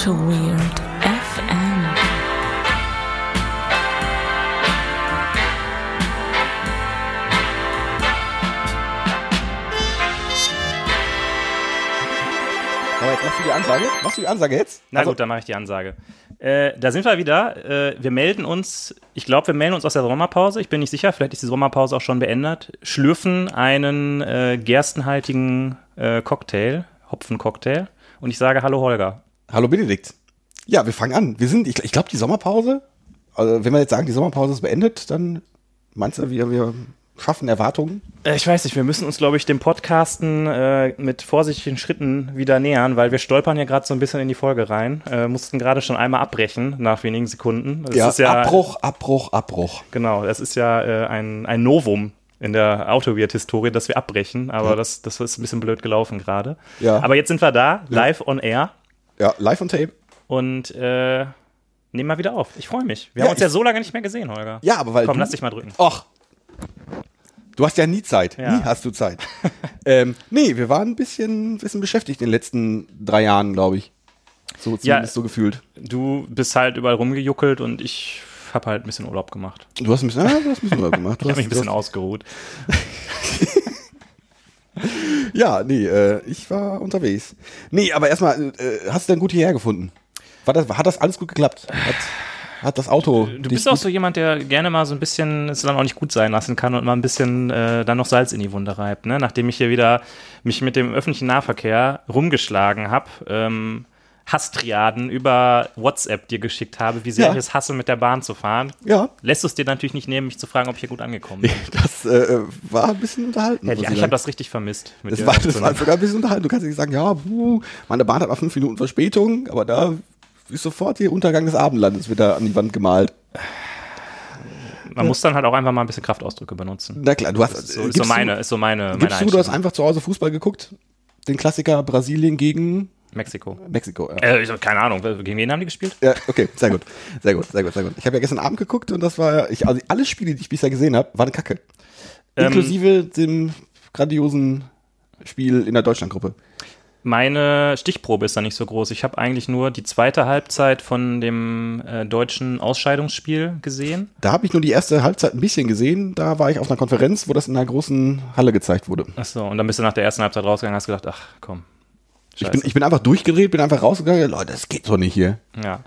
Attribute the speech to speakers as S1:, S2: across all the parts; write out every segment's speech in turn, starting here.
S1: to Weird FM.
S2: Aber jetzt machst du die Ansage? Machst du die Ansage jetzt?
S3: Na
S2: Also-
S3: gut, dann mache ich die Ansage. Äh, da sind wir wieder. Äh, wir melden uns, ich glaube, wir melden uns aus der Sommerpause. Ich bin nicht sicher, vielleicht ist die Sommerpause auch schon beendet. Schlürfen einen äh, gerstenhaltigen äh, Cocktail, Hopfencocktail. Und ich sage Hallo Holger.
S2: Hallo Benedikt. Ja, wir fangen an. Wir sind, ich, ich glaube, die Sommerpause, also wenn wir jetzt sagen, die Sommerpause ist beendet, dann meinst du, wir, wir schaffen Erwartungen?
S3: Äh, ich weiß nicht, wir müssen uns, glaube ich, dem Podcasten äh, mit vorsichtigen Schritten wieder nähern, weil wir stolpern ja gerade so ein bisschen in die Folge rein. Äh, mussten gerade schon einmal abbrechen nach wenigen Sekunden. Das ist ja,
S2: Abbruch, Abbruch, Abbruch.
S3: Genau, das ist ja äh, ein, ein Novum in der Autoweird-Historie, dass wir abbrechen, aber
S2: Ja.
S3: das, das ist ein bisschen blöd gelaufen gerade.
S2: Ja.
S3: Aber jetzt sind wir da, live on air
S2: Ja, live on tape.
S3: und äh, nehmen mal wieder auf. Ich freue mich. Wir
S2: Ja,
S3: haben uns ja so lange nicht mehr gesehen, Holger.
S2: Ja, aber weil
S3: Komm,
S2: du,
S3: lass dich mal drücken.
S2: Och. Du hast ja nie Zeit.
S3: Ja.
S2: Nie hast du Zeit. ähm, nee, wir waren ein bisschen, bisschen beschäftigt in den letzten drei Jahren, glaube ich. So zumindest so gefühlt.
S3: Du bist halt überall rumgejuckelt und ich habe halt ein bisschen Urlaub gemacht.
S2: Du hast ein bisschen, ah, du hast ein bisschen Urlaub gemacht. Du
S3: Ich habe mich ein bisschen
S2: hast,
S3: ausgeruht.
S2: Ja, nee, äh, ich war unterwegs. Nee, aber erstmal, äh, hast du denn gut hierher gefunden? War das, hat das alles gut geklappt? Hat, hat das Auto.
S3: Du bist auch so jemand, der gerne mal so ein bisschen es dann auch nicht gut sein lassen kann und mal ein bisschen äh, dann noch Salz in die Wunde reibt. Ne? Nachdem ich hier wieder mich mit dem öffentlichen Nahverkehr rumgeschlagen habe, ähm, Hasstriaden über WhatsApp dir geschickt habe, wie sehr
S2: Ja.
S3: ich es hasse, mit der Bahn zu fahren,
S2: Ja,
S3: lässt du es dir natürlich nicht nehmen, mich zu fragen, ob ich hier gut angekommen bin.
S2: das äh, war ein bisschen unterhalten. Muss
S3: ich
S2: ich
S3: habe das richtig vermisst. mit
S2: Das war, das war sogar ein bisschen unterhalten. Du kannst nicht sagen, ja, buh, meine Bahn hat mal fünf Minuten Verspätung, aber da ist sofort hier Untergang des Abendlandes wieder an die Wand gemalt.
S3: Man muss dann halt auch einfach mal ein bisschen Kraftausdrücke benutzen.
S2: Na klar, du hast.
S3: So,
S2: äh,
S3: ist so meine,
S2: Du,
S3: ist so meine, meine
S2: gibst du, du hast einfach zu Hause Fußball geguckt? Den Klassiker Brasilien gegen
S3: Mexiko.
S2: Mexiko. Ja.
S3: Äh, ich keine Ahnung, gegen wen haben die gespielt?
S2: Ja, okay, sehr gut. Sehr gut, sehr gut, sehr gut. Ich habe ja gestern Abend geguckt und das war, ich, also alle Spiele, die ich bisher gesehen habe, waren Kacke.
S3: Ähm,
S2: Inklusive dem grandiosen Spiel in der Deutschlandgruppe.
S3: Meine Stichprobe ist da nicht so groß. Ich habe eigentlich nur die zweite Halbzeit von dem äh, deutschen Ausscheidungsspiel gesehen.
S2: Da habe ich nur die erste Halbzeit ein bisschen gesehen. Da war ich auf einer Konferenz, wo das in einer großen Halle gezeigt wurde.
S3: Achso, und dann bist du nach der ersten Halbzeit rausgegangen und hast gedacht, ach komm.
S2: Ich bin, ich bin einfach durchgedreht, bin einfach rausgegangen. Leute, das geht doch nicht hier.
S3: Ja.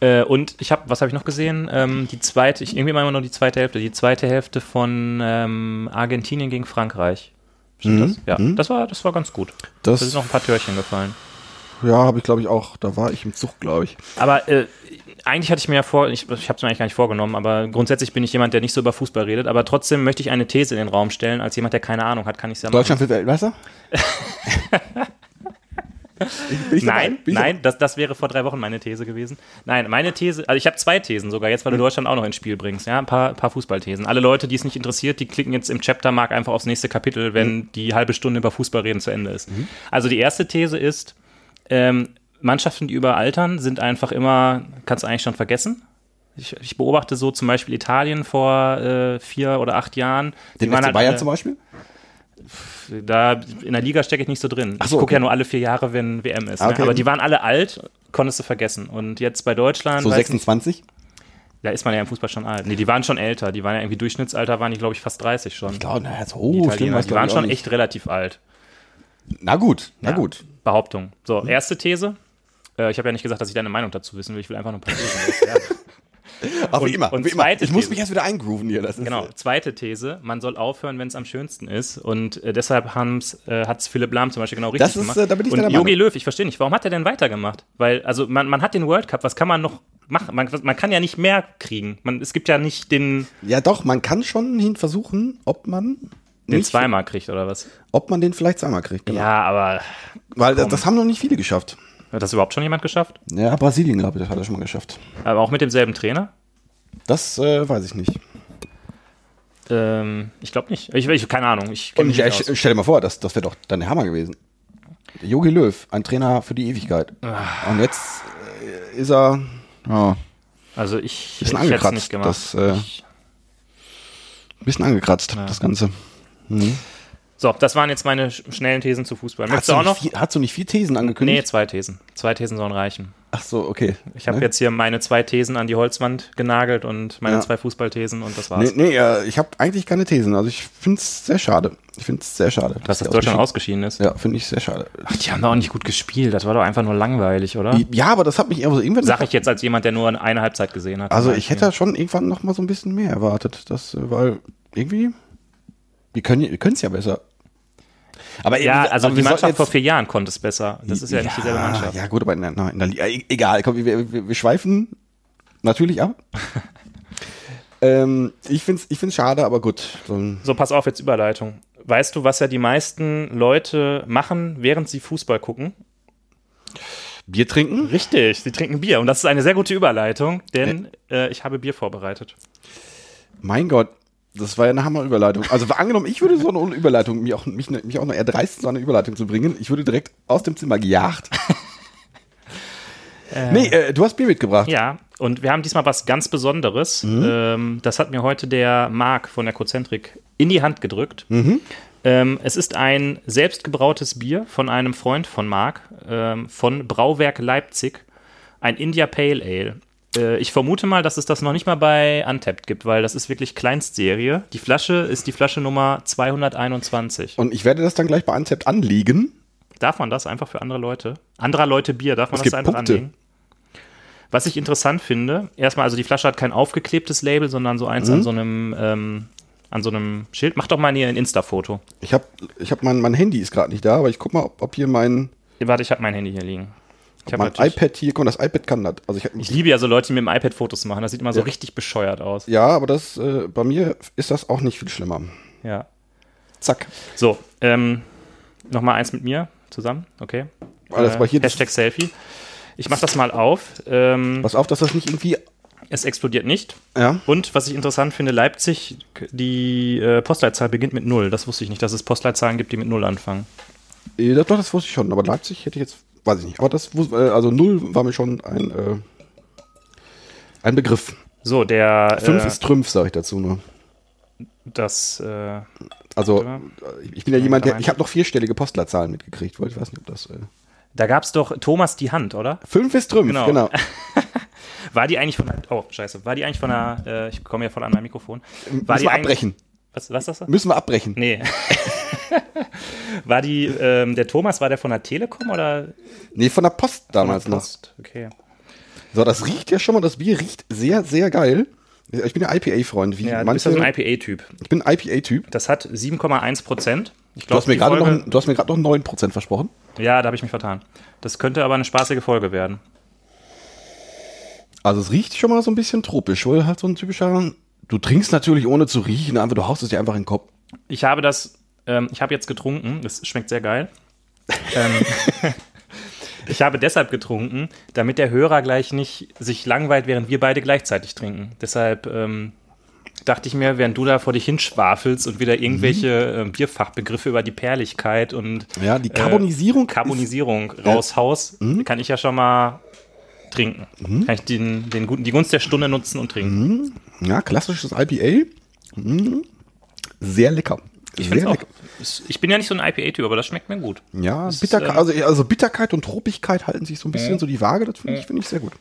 S3: Äh, und ich habe, was habe ich noch gesehen? Ähm, die zweite, ich irgendwie immer nur die zweite Hälfte, die zweite Hälfte von ähm, Argentinien gegen Frankreich. Stimmt das? Ja, das war, das war ganz gut. Da
S2: Das,
S3: sind noch ein paar Türchen gefallen.
S2: ja, habe ich glaube ich auch. Da war ich im Zug, glaube ich.
S3: Aber äh, eigentlich hatte ich mir ja vor, ich, ich habe es mir eigentlich gar nicht vorgenommen, aber grundsätzlich bin ich jemand, der nicht so über Fußball redet. Aber trotzdem möchte ich eine These in den Raum stellen. Als jemand, der keine Ahnung hat, kann ich es ja machen.
S2: Deutschland wird Weltmeister? ich?
S3: Nein, nein, das, das wäre vor drei Wochen meine These gewesen. Nein, meine These, also ich habe zwei Thesen sogar, jetzt weil du Deutschland auch noch ins Spiel bringst, ja, ein paar, paar Fußballthesen. Alle Leute, die es nicht interessiert, die klicken jetzt im Chaptermark einfach aufs nächste Kapitel, wenn die halbe Stunde über Fußball reden zu Ende ist. Also die erste These ist, ähm, Mannschaften, die überaltern, sind einfach immer, kannst du eigentlich schon vergessen. Ich, ich beobachte so zum Beispiel Italien vor äh, vier oder acht Jahren.
S2: Den FC
S3: halt
S2: Bayern
S3: alle-
S2: zum Beispiel?
S3: Da in der Liga stecke ich nicht so drin.
S2: Ach
S3: ich
S2: so,
S3: gucke
S2: okay.
S3: ja nur alle vier Jahre, wenn WM ist.
S2: Ah,
S3: Ne?
S2: okay.
S3: Aber die waren alle alt, konntest du vergessen. Und jetzt bei Deutschland,
S2: So
S3: weiß nicht,
S2: 26?
S3: da ist man ja im Fußball schon alt. Nee, die waren schon älter. Die waren ja irgendwie Durchschnittsalter, waren die, glaube ich, fast 30 schon.
S2: Ich glaube, naja, so
S3: die die waren
S2: ich,
S3: schon echt relativ alt.
S2: Na gut, na
S3: Ja.
S2: gut.
S3: Behauptung. So, erste These. Äh, ich habe ja nicht gesagt, dass ich deine Meinung dazu wissen will. Ich will einfach nur ein paar Thesen.
S2: Aber
S3: Und-
S2: wie immer,
S3: und
S2: wie immer. Ich muss
S3: These.
S2: mich erst wieder eingrooven hier. Das ist,
S3: Genau, zweite These, man soll aufhören, wenn es am schönsten ist. Und äh, deshalb äh, hat es Philipp Lahm zum Beispiel genau richtig
S2: ist,
S3: gemacht.
S2: äh, da bin ich
S3: Und Jogi. Löw, ich verstehe nicht, warum hat er denn weitergemacht? Weil, also man, man hat den World Cup, was kann man noch machen? Man, man kann ja nicht mehr kriegen. Man, es gibt ja nicht den,
S2: Ja, doch, man kann schon hin versuchen, ob man
S3: den zweimal kriegt oder was.
S2: ob man den vielleicht zweimal kriegt. Genau.
S3: Ja, aber
S2: Weil
S3: komm.
S2: das haben noch nicht viele geschafft.
S3: Hat das überhaupt schon jemand geschafft?
S2: Ja, Brasilien, glaube ich, hat er schon mal geschafft.
S3: Aber auch mit demselben Trainer?
S2: Das äh, weiß ich nicht.
S3: Ähm, ich glaube nicht. Ich, ich keine Ahnung. Ich
S2: Und ich, ich, stell dir mal vor, das, das wäre doch dann der Hammer gewesen. Jogi Löw, ein Trainer für die Ewigkeit.
S3: Ah.
S2: Und jetzt äh, ist er ja,
S3: Also ich,
S2: Bisschen
S3: ich hätte es
S2: angekratzt,
S3: nicht gemacht.
S2: das, äh, bisschen angekratzt, das Ganze.
S3: So, das waren jetzt meine sch- schnellen Thesen zu Fußball.
S2: Hast
S3: Möchtest
S2: du,
S3: du auch
S2: nicht
S3: noch?
S2: vier, hast du nicht vier Thesen
S3: Nee,
S2: angekündigt?
S3: zwei Thesen. Zwei Thesen sollen reichen.
S2: Ach so, okay.
S3: Ich habe
S2: ne?
S3: jetzt hier meine zwei Thesen an die Holzwand genagelt und meine
S2: Ja.
S3: zwei Fußballthesen und das war's.
S2: Nee, nee ich habe eigentlich keine Thesen. Also ich finde es sehr schade. Ich finde es sehr schade.
S3: Dass das
S2: die
S3: Deutschland
S2: ausgeschieden-
S3: ist.
S2: Ja, finde ich sehr schade.
S3: Ach, die haben doch auch nicht gut gespielt. Das war doch einfach nur langweilig, oder?
S2: Ja, aber das hat mich also irgendwann.
S3: Sag ich jetzt als jemand, der nur eine Halbzeit gesehen hat.
S2: also ich hätte schon irgendwann noch mal so ein bisschen mehr erwartet, das, äh, weil irgendwie wir können es ja besser. Aber
S3: Ja,
S2: wir-
S3: also
S2: aber
S3: die Mannschaft vor vier Jahren konnte es besser. Das ist ja, nicht dieselbe Mannschaft.
S2: Ja, gut, aber in der, in der Liga, egal, komm, wir, wir, wir schweifen natürlich ab. ähm, ich finde es ich find's schade, aber gut. So,
S3: pass auf, jetzt Überleitung. Weißt du, was ja die meisten Leute machen, während sie Fußball gucken?
S2: Bier trinken?
S3: Richtig, sie trinken Bier. Und das ist eine sehr gute Überleitung, denn äh, ich habe Bier vorbereitet.
S2: Mein Gott, das war ja eine Hammer-Überleitung. Also angenommen, ich würde so eine Überleitung, mich auch, mich, mich auch noch erdreisten, so eine Überleitung zu bringen. Ich würde direkt aus dem Zimmer gejagt. nee, äh, du hast Bier mitgebracht.
S3: Ja, und wir haben diesmal was ganz Besonderes. Ähm, das hat mir heute der Marc von der Cozentrik in die Hand gedrückt. Ähm, es ist ein selbstgebrautes Bier von einem Freund von Marc, ähm, von Brauwerk Leipzig, ein India Pale Ale. Äh, ich vermute mal, dass es das noch nicht mal bei Untapped gibt, weil das ist wirklich Kleinstserie. Die Flasche ist die Flasche Nummer 221.
S2: Und ich werde das dann gleich bei Anzept anlegen.
S3: Darf man das einfach für andere Leute? Anderer Leute Bier, darf man
S2: Es
S3: das einfach
S2: Punkte.
S3: anlegen? Was ich interessant finde, erstmal, also die Flasche hat kein aufgeklebtes Label, sondern so eins
S2: Mhm.
S3: an so einem ähm, an so einem Schild. Mach doch mal hier ein Insta-Foto.
S2: Ich habe ich hab mein, mein Handy ist gerade nicht da, aber ich guck mal, ob, ob hier mein,
S3: Warte, ich habe mein Handy hier liegen. Ich,
S2: mein iPad hier, guck mal, das iPad kann das. Also ich,
S3: ich liebe ja so Leute, die mit dem iPad Fotos machen. Das sieht immer so
S2: Ja.
S3: richtig bescheuert aus.
S2: ja, aber das äh, bei mir ist das auch nicht viel schlimmer.
S3: Ja.
S2: Zack.
S3: So, ähm, nochmal eins mit mir zusammen, okay?
S2: Alles, aber hier-
S3: Hashtag Selfie. Ich mach das mal auf. Ähm,
S2: Pass auf, dass das nicht irgendwie.
S3: es explodiert nicht.
S2: Ja.
S3: Und was ich interessant finde, Leipzig, die äh, Postleitzahl beginnt mit Null. Das wusste ich nicht, dass es Postleitzahlen gibt, die mit Null anfangen.
S2: Äh, Das, doch, das wusste ich schon, aber Leipzig hätte ich jetzt, weiß ich nicht. Aber das, wus- äh, also null war mir schon ein, äh, ein Begriff.
S3: So, der.
S2: Fünf
S3: äh,
S2: ist Trümpf, sage ich dazu nur.
S3: das. Äh,
S2: Also
S3: Ja.
S2: äh, ich bin ja jemand, der, ich habe noch vierstellige Postleitzahlen mitgekriegt, weil ich weiß nicht, ob das. Äh,
S3: da gab es doch Thomas die Hand, oder?
S2: fünf ist Trümpf,
S3: Genau.
S2: genau.
S3: War die eigentlich von. Oh, scheiße. War die eigentlich von einer. Äh, ich komme ja voll an mein Mikrofon. War
S2: Müssen
S3: die
S2: abbrechen.
S3: Was, was ist das?
S2: Müssen wir abbrechen.
S3: Nee. war die. Ähm, der Thomas, war der von der Telekom oder.
S2: Nee, von der Post
S3: von
S2: damals
S3: der
S2: noch.
S3: Post? Okay.
S2: So, das riecht ja schon mal, das Bier riecht sehr, sehr geil. Ich bin ja IPA-Freund, wie
S3: Ja, du bist ja so ein IPA-Typ.
S2: ich bin IPA-Typ.
S3: Das hat 7,1 Prozent. Ich
S2: Du hast mir gerade noch,
S3: Folge-
S2: du hast mir gerade noch 9% versprochen.
S3: Ja, da habe ich mich vertan. Das könnte aber eine spaßige Folge werden.
S2: Also es riecht schon mal so ein bisschen tropisch, oder? Halt so ein typischer. Du trinkst natürlich ohne zu riechen, einfach du haust es dir einfach in den Kopf.
S3: Ich habe das, ähm, ich habe jetzt getrunken, das schmeckt sehr geil. ähm, ich habe deshalb getrunken, damit der Hörer gleich nicht sich langweilt, während wir beide gleichzeitig trinken. Deshalb ähm, dachte ich mir, während du da vor dich hinschwafelst und wieder irgendwelche ähm, Bierfachbegriffe über die Perligkeit und
S2: Ja, die Carbonisierung ist-
S3: Carbonisierung raushaust, kann ich ja schon mal trinken. Kann ich den, den guten, die Gunst der Stunde nutzen und trinken.
S2: Ja, klassisches IPA. Mhm. Sehr lecker.
S3: Ich,
S2: Sehr
S3: auch,
S2: lecker.
S3: es- ich bin ja nicht so ein IPA-Typ, aber das schmeckt mir gut.
S2: Ja,
S3: Ist,
S2: Bitterkeit,
S3: ähm,
S2: also, also Bitterkeit und Tropigkeit halten sich so ein bisschen so die Waage. Das finde ich, finde ich sehr gut.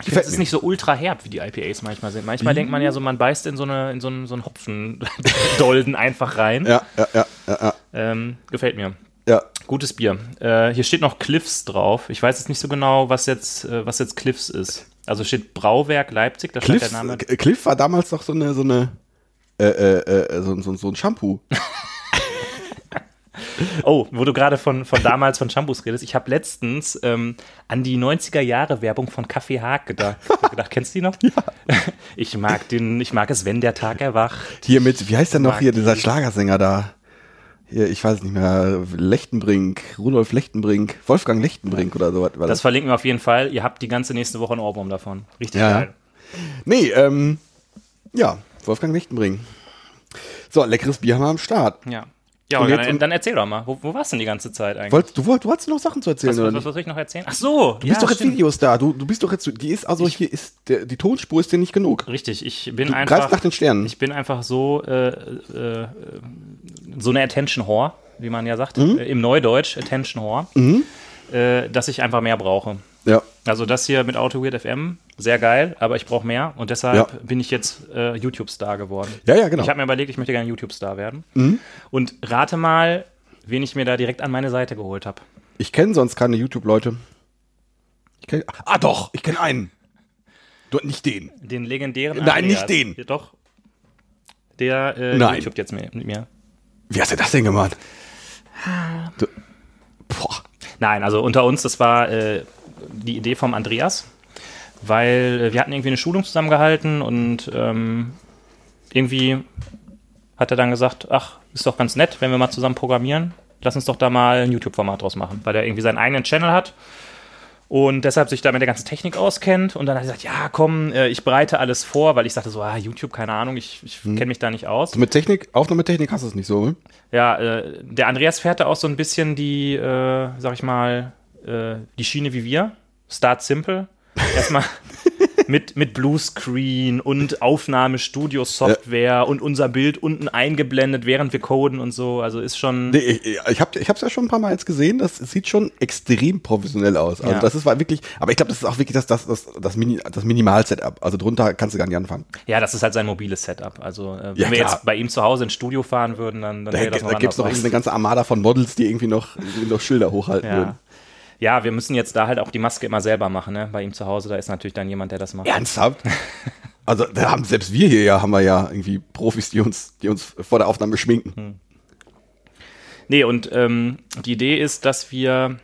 S3: Ich finde, es ist nicht so ultra herb, wie die IPAs manchmal sind. Manchmal denkt man ja so, man beißt in so, eine, in so einen, so einen Hopfendolden einfach rein.
S2: Ja, ja, ja, ja, ja.
S3: Ähm, gefällt mir.
S2: ja.
S3: Gutes Bier. Äh, hier steht noch Cliffs drauf. Ich weiß jetzt nicht so genau, was jetzt, äh, was jetzt Cliffs ist. Also steht Brauwerk Leipzig, da steht
S2: Cliff,
S3: der Name.
S2: Cliff war damals doch so eine, so eine, äh, äh, äh, so, so, so ein Shampoo.
S3: Oh, wo du gerade von, von damals von Shampoos redest. Ich habe letztens ähm, an die 90er Jahre Werbung von Kaffee Haag gedacht. gedacht. Kennst du die noch? Ja. Ich mag den, ich mag es, wenn der Tag erwacht.
S2: Hier mit, wie heißt der noch hier, dieser
S3: die.
S2: Schlagersänger da? Ich weiß nicht mehr, Lechtenbrink, Rudolf Lechtenbrink, Wolfgang Lechtenbrink oder so
S3: Das
S2: das.
S3: verlinken wir auf jeden Fall. Ihr habt die ganze nächste Woche einen Ohrwurm davon. Richtig
S2: ja.
S3: geil.
S2: Nee, ähm, ja, Wolfgang Lechtenbrink. So, leckeres Bier haben wir am Start.
S3: Ja. Ja,
S2: Und
S3: dann, dann erzähl doch mal. Wo, wo warst du denn die ganze Zeit eigentlich?
S2: Wolltest, du, woll- du hattest noch Sachen zu erzählen,
S3: was,
S2: oder
S3: was, was, soll ich noch erzählen? Ach so,
S2: Du bist doch jetzt Videos da. Du, du bist doch jetzt, die ist also hier ist, der, die Tonspur ist dir nicht genug.
S3: Richtig, ich bin
S2: Du
S3: einfach.
S2: greifst nach den Sternen.
S3: Ich bin einfach so, äh, äh, so eine Attention Whore, wie man ja sagt,
S2: Mhm.
S3: äh, im Neudeutsch Attention Whore, äh, dass ich einfach mehr brauche.
S2: Ja.
S3: Also das hier mit Auto Weird FM, sehr geil, aber ich brauche mehr und deshalb
S2: Ja.
S3: bin ich jetzt äh, YouTube-Star geworden.
S2: Ja, ja, genau.
S3: Ich habe mir überlegt, ich möchte gerne YouTube-Star werden. Und rate mal, wen ich mir da direkt an meine Seite geholt habe.
S2: Ich kenne sonst keine YouTube-Leute. Ah, doch, ich kenne einen. Du, nicht den.
S3: Den legendären
S2: Nein, nicht
S3: Andreas.
S2: den.
S3: Ja, Doch. Der äh,
S2: Nein.
S3: YouTube jetzt mit mit mir.
S2: Wie hast du das denn gemacht? Du, boah.
S3: Nein, also unter uns, das war äh, die Idee vom Andreas, weil äh, wir hatten irgendwie eine Schulung zusammengehalten und ähm, irgendwie hat er dann gesagt, ach, ist doch ganz nett, wenn wir mal zusammen programmieren. Lass uns doch da mal ein YouTube-Format draus machen, weil er irgendwie seinen eigenen Channel hat und deshalb sich da mit der ganzen Technik auskennt. Und dann hat er gesagt, ja, komm, äh, ich bereite alles vor, weil ich sagte so, ah, YouTube, keine Ahnung, ich, ich kenne mich da nicht aus.
S2: Mit Technik, Aufnahmetechnik hast du es nicht so, ne?
S3: Ja, äh, der Andreas fährt da auch so ein bisschen die, äh, sag ich mal, äh, die Schiene wie wir. Start simple. Erstmal mit, mit Bluescreen und Aufnahmestudio-Software und unser Bild unten eingeblendet, während wir coden und so. Also ist schon.
S2: Nee, ich, ich habe hab's ja schon ein paar Mal jetzt gesehen, das sieht schon extrem professionell aus. Also
S3: Ja.
S2: das ist wirklich, aber ich glaube, das ist auch wirklich das, das, das, das, Mini, das Minimal-Setup. Also drunter kannst du gar nicht anfangen.
S3: Ja, das ist halt sein mobiles Setup. Also, äh, wenn
S2: Ja,
S3: wir jetzt bei ihm zu Hause ins Studio fahren würden, dann, dann
S2: Da,
S3: wäre das noch
S2: da gibt's noch
S3: anders.
S2: irgendwie eine ganze Armada von Models, die irgendwie noch, noch Schilder hochhalten
S3: ja.
S2: würden.
S3: Ja, wir müssen jetzt da halt auch die Maske immer selber machen. Ne? Bei ihm zu Hause, da ist natürlich dann jemand, der das macht.
S2: Ernsthaft? Also da haben selbst wir hier ja, haben wir ja irgendwie Profis, die uns, die uns vor der Aufnahme schminken.
S3: Hm. Nee, und ähm, die Idee ist, dass wir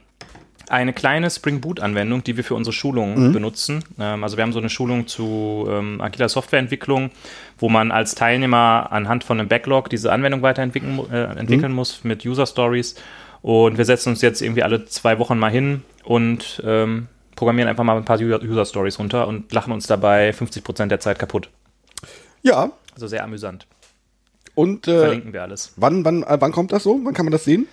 S3: eine kleine Spring Boot-Anwendung, die wir für unsere Schulungen benutzen. Ähm, also wir haben so eine Schulung zu ähm, agiler Softwareentwicklung, wo man als Teilnehmer anhand von einem Backlog diese Anwendung weiterentwickeln äh, entwickeln muss mit User Stories. Und wir setzen uns jetzt irgendwie alle zwei Wochen mal hin und ähm, programmieren einfach mal ein paar User Stories runter und lachen uns dabei 50% der Zeit kaputt.
S2: Ja.
S3: Also sehr amüsant.
S2: Und äh,
S3: Verlinken wir alles.
S2: wann, wann, äh, wann kommt das so? Wann kann man das sehen?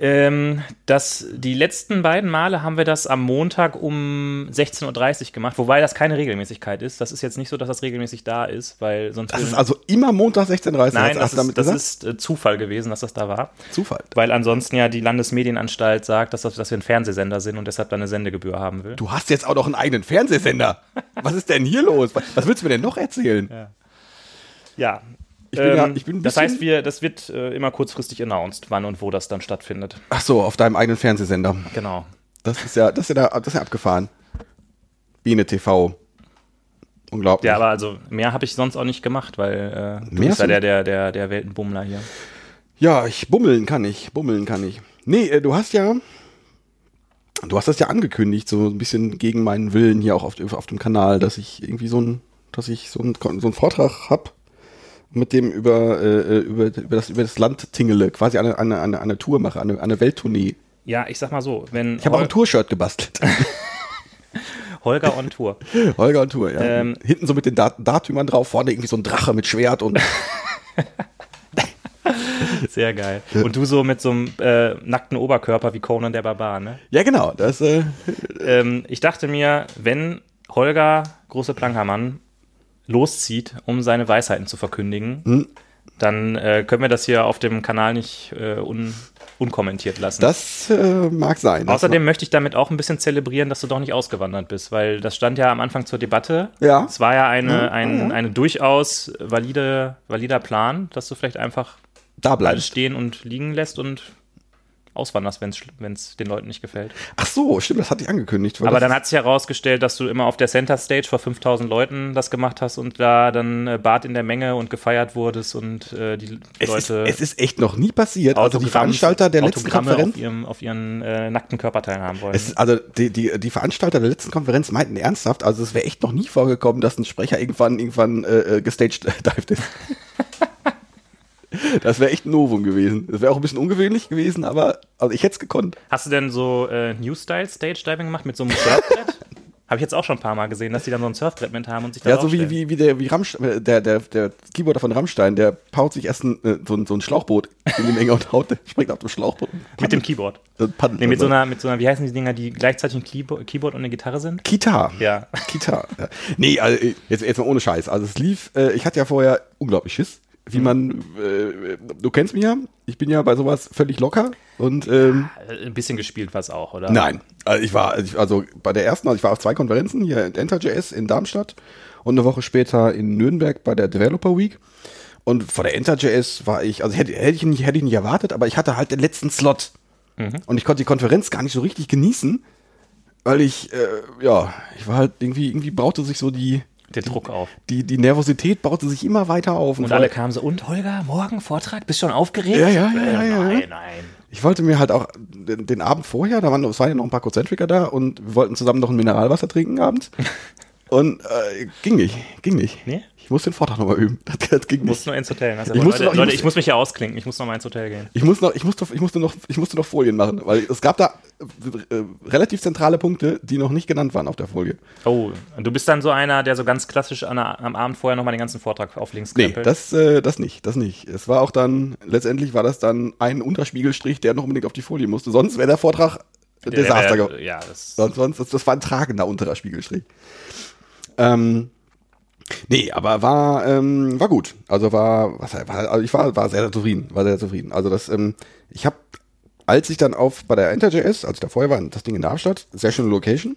S3: Ähm, das, die letzten beiden Male haben wir das am Montag um 16.30 Uhr gemacht, wobei das keine Regelmäßigkeit ist. Das ist jetzt nicht so, dass das regelmäßig da ist, weil sonst.
S2: Das ist also immer Montag 16.30 Uhr.
S3: Nein, das, ist, das ist äh, Zufall gewesen, dass das da war.
S2: Zufall.
S3: Weil ansonsten ja die Landesmedienanstalt sagt, dass, das, dass wir ein Fernsehsender sind und deshalb da eine Sendegebühr haben will.
S2: Du hast jetzt auch noch einen eigenen Fernsehsender. Was ist denn hier los? Was, was willst du mir denn noch erzählen?
S3: Ja.
S2: Ich bin ja- ich bin
S3: das heißt, wir, das wird äh, immer kurzfristig announced, wann und wo das dann stattfindet.
S2: Ach so, auf deinem eigenen Fernsehsender.
S3: Genau.
S2: Das ist ja, das ist ja, da, das ist ja abgefahren. Biene TV. Unglaublich.
S3: Ja, aber also mehr habe ich sonst auch nicht gemacht, weil äh, du
S2: Mehr
S3: bist ja der, der, der, der Weltenbummler hier.
S2: Ja, ich bummeln kann ich, bummeln kann ich. Nee, äh, du hast ja, du hast das ja angekündigt, so ein bisschen gegen meinen Willen hier auch auf, auf dem Kanal, dass ich irgendwie so ein, dass ich so ein, so einen Vortrag hab, mit dem über, äh, über, über, das, über das Land tingele, quasi eine, eine, eine, eine Tour mache, eine, eine Welttournee.
S3: Ja, ich sag mal so, wenn
S2: Ich habe auch ein Tour-Shirt gebastelt.
S3: Holger on Tour.
S2: Holger und Tour, ja.
S3: Ähm,
S2: Hinten so mit den Dat Datümern drauf, vorne irgendwie so ein Drache mit Schwert und
S3: Sehr geil. Und du so mit so einem äh, nackten Oberkörper wie Conan der Barbar, ne?
S2: ja genau, das äh,
S3: Ähm, ich dachte mir, wenn Holger Große Plankermann loszieht, um seine Weisheiten zu verkündigen,
S2: Hm.
S3: dann äh, können wir das hier auf dem Kanal nicht äh, un unkommentiert lassen.
S2: das äh, mag sein.
S3: Außerdem möchte ich damit auch ein bisschen zelebrieren, dass du doch nicht ausgewandert bist, weil das stand ja am Anfang zur Debatte.
S2: Ja.
S3: Es war ja eine,
S2: Ja,
S3: ein
S2: ja.
S3: eine durchaus valide, valider Plan, dass du vielleicht einfach
S2: da bleibst.
S3: stehen und liegen lässt und auswanderst, wenn es den Leuten nicht gefällt.
S2: Ach so, stimmt, das hatte ich angekündigt.
S3: Aber dann hat sich herausgestellt, dass du immer auf der Center Stage vor 5000 Leuten das gemacht hast und da dann äh, Bart in der Menge und gefeiert wurdest und äh, die
S2: Es ist,
S3: Leute
S2: es ist echt noch nie passiert. Also die
S3: Autogramm-
S2: Veranstalter der letzten
S3: Autogramme
S2: Konferenz,
S3: auf, ihrem, auf ihren äh, nackten Körper teilhaben wollen.
S2: es ist, also die, die, die Veranstalter der letzten Konferenz meinten ernsthaft, also es wäre echt noch nie vorgekommen, dass ein Sprecher irgendwann irgendwann äh, äh, gestaged dived ist. Das wäre echt ein Novum gewesen. Das wäre auch ein bisschen ungewöhnlich gewesen, aber also ich hätte es gekonnt.
S3: Hast du denn so äh, New Style Stage Diving gemacht mit so einem Surfbrett? Habe ich jetzt auch schon ein paar Mal gesehen, dass die dann so ein Surfbrett mit haben und sich da
S2: Ja, so wie, wie, wie der wie Rammstein, der, der, der Keyboarder von Rammstein, der paut sich erst ein, äh, so, ein, so ein Schlauchboot in die Menge und haut, springt auf dem Schlauchboot.
S3: mit dem Keyboard.
S2: Äh, paddelt
S3: Nee, mit so einer, mit so einer, wie heißen die Dinger, die gleichzeitig ein Keyboard, und eine Gitarre sind?
S2: Kita.
S3: Ja.
S2: Kita. Ja. Nee, also, jetzt, jetzt mal ohne Scheiß. Also es lief, äh, ich hatte ja vorher unglaublich Schiss. Wie man, äh, du kennst mich ja, ich bin ja bei sowas völlig locker und ähm,
S3: Äh, Ein bisschen gespielt war es auch, oder?
S2: nein, also ich war, also bei der ersten, also ich war auf zwei Konferenzen, hier in Enter.js in Darmstadt und eine Woche später in Nürnberg bei der Developer Week. Und vor der Enter.js war ich, also hätte, hätte, ich nicht, hätte ich nicht erwartet, aber ich hatte halt den letzten Slot. Und ich konnte die Konferenz gar nicht so richtig genießen, weil ich, äh, ja, ich war halt irgendwie, irgendwie baute sich so die,
S3: Der Druck auf.
S2: die, die Nervosität baute sich immer weiter auf.
S3: Und alle kamen so, und Holger, morgen Vortrag? Bist du schon aufgeregt?
S2: Ja, ja, ja, ja,
S3: Äh,
S2: ja.
S3: Nein, nein.
S2: Ich wollte mir halt auch den, den Abend vorher, da waren, es waren ja noch ein paar Konzentriker da und wir wollten zusammen noch ein Mineralwasser trinken abends. und äh, ging nicht, ging nicht.
S3: Nee?
S2: Ich muss den Vortrag nochmal üben. Das, das ging
S3: Du musst
S2: nicht.
S3: nur ins Hotel. Also,
S2: Ich
S3: Leute,
S2: noch- ich
S3: Leute,
S2: musste-
S3: ich muss mich hier ausklinken. Ich muss noch mal ins Hotel gehen.
S2: Ich, muss noch, ich, musste, ich, musste noch, ich musste noch Folien machen, weil es gab da äh, relativ zentrale Punkte, die noch nicht genannt waren auf der Folie.
S3: Oh, und du bist dann so einer, der so ganz klassisch an am Abend vorher noch mal den ganzen Vortrag auf links
S2: Nee,
S3: krempelt?
S2: das, äh, das nicht, das nicht. Es war auch dann, letztendlich war das dann ein Unterspiegelstrich, der noch unbedingt auf die Folie musste. Sonst wäre der Vortrag Desaster geworden.
S3: Ja, das,
S2: Sonst, sonst das, das war ein tragender unterer Spiegelstrich. Ähm, nee, aber war, ähm, war gut. Also war, was, war also ich war, war sehr zufrieden, war sehr zufrieden. Also das, ähm, ich habe, als ich dann auf bei der Enter.js, als ich da vorher war, das Ding in Darmstadt, sehr schöne Location.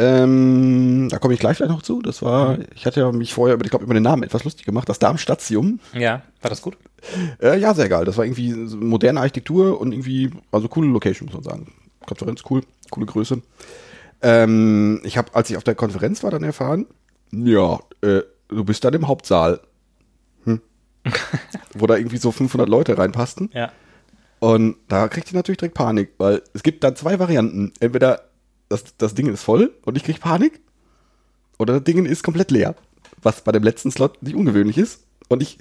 S2: Ähm, da komme ich gleich gleich noch zu. Das war, ich hatte ja mich vorher, über- ich glaube, über den Namen etwas lustig gemacht, das Darmstadtium.
S3: ja, war das gut?
S2: Äh, ja, sehr geil. Das war irgendwie moderne Architektur und irgendwie, also coole Location, muss man sagen. Konferenz cool, coole Größe. Ähm, ich habe, als ich auf der Konferenz war, dann erfahren, ja, äh, du bist dann im Hauptsaal. Hm. Wo da irgendwie so 500 Leute reinpassten.
S3: Ja.
S2: Und da kriegt ihr natürlich direkt Panik, weil es gibt dann zwei Varianten. Entweder das, das Ding ist voll und ich krieg Panik, oder das Ding ist komplett leer. Was bei dem letzten Slot nicht ungewöhnlich ist. Und ich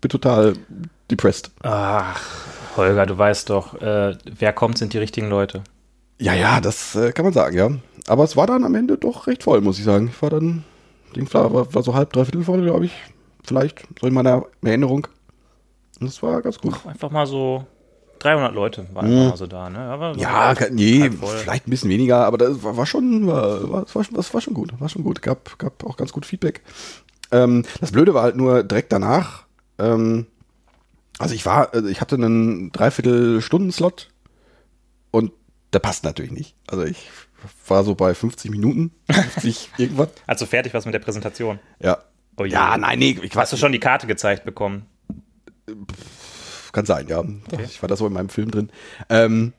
S2: bin total depressed.
S3: Ach, Holger, du weißt doch, äh, wer kommt, sind die richtigen Leute.
S2: Ja, ja, das äh, kann man sagen, ja. Aber es war dann am Ende doch recht voll, muss ich sagen. Ich war dann, Ding war, war, so halb, dreiviertel voll, glaube ich. Vielleicht, so in meiner Erinnerung. Und das war ganz gut.
S3: Einfach mal so 300 Leute waren einfach mal so da, ne? Aber so
S2: Ja, nee, vielleicht ein bisschen weniger, aber das war, war schon, war, war, war, schon- das war schon gut, war schon gut. Gab, gab auch ganz gut Feedback. Ähm, das Blöde war halt nur direkt danach. Ähm, also ich war, also ich hatte einen Dreiviertel-Stunden-Slot und der passt natürlich nicht. Also ich war so bei 50 Minuten, 50 irgendwas.
S3: Also fertig was mit der Präsentation.
S2: Ja.
S3: Oh
S2: ja, nein, nee, ich weiß
S3: Hast du schon die Karte gezeigt bekommen?
S2: Kann sein, ja. Ich war da so in meinem Film drin. Ähm,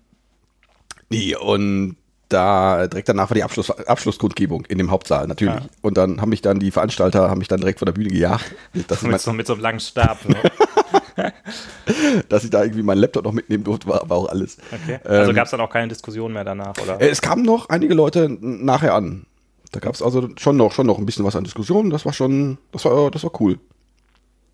S2: nee, und da direkt danach war die Abschluss, Abschlusskundgebung in dem Hauptsaal, natürlich.
S3: Ja.
S2: Und dann haben mich dann die Veranstalter haben mich dann direkt von der Bühne gejagt, mein,
S3: Mit so, mit so einem langen Stab. Ne?
S2: dass ich da irgendwie meinen Laptop noch mitnehmen durfte, war, war auch alles.
S3: Okay. Also
S2: Ähm,
S3: gab es dann auch keine Diskussion mehr danach, oder?
S2: Äh, Es kamen noch einige Leute nachher an. Da gab es also schon noch, schon noch ein bisschen was an Diskussionen. Das war schon, das war, das war cool.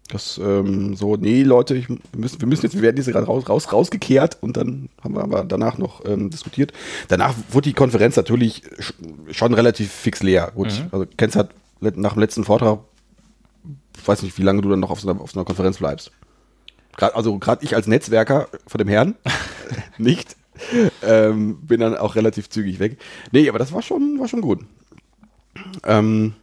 S2: Das ähm, so, nee, Leute, ich, wir, müssen, wir müssen jetzt, wir werden jetzt gerade raus, raus, rausgekehrt und dann haben wir aber danach noch ähm, diskutiert. Danach wurde die Konferenz natürlich sch- schon relativ fix leer. Gut, also kennst halt nach dem letzten Vortrag, ich weiß nicht, wie lange du dann noch auf so einer, auf so einer Konferenz bleibst. Grad, also gerade ich als Netzwerker von dem Herrn nicht. Ähm, bin dann auch relativ zügig weg. Nee, aber das war schon, war schon gut. Ähm,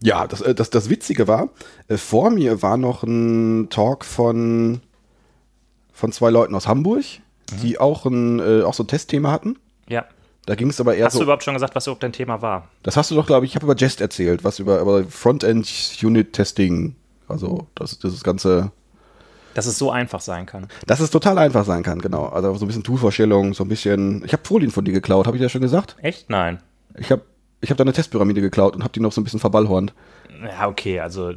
S2: ja, das, äh, das, das Witzige war, äh, vor mir war noch ein Talk von, von zwei Leuten aus Hamburg, die auch, ein, äh, auch so ein Testthema hatten.
S3: Ja.
S2: Da ging es aber eher
S3: Hast
S2: so.
S3: du überhaupt schon gesagt, was überhaupt dein Thema war?
S2: Das hast du doch, glaube ich, ich habe über Jest erzählt, was über, über Frontend-Unit-Testing, also das, das ganze,
S3: Dass es so einfach sein kann.
S2: dass es total einfach sein kann, genau. Also so ein bisschen Toolvorstellung, so ein bisschen. Ich habe Folien von dir geklaut, habe ich ja schon gesagt.
S3: Echt? Nein.
S2: Ich habe ich hab deine Testpyramide geklaut und habe die noch so ein bisschen verballhornt.
S3: Ja, okay, also.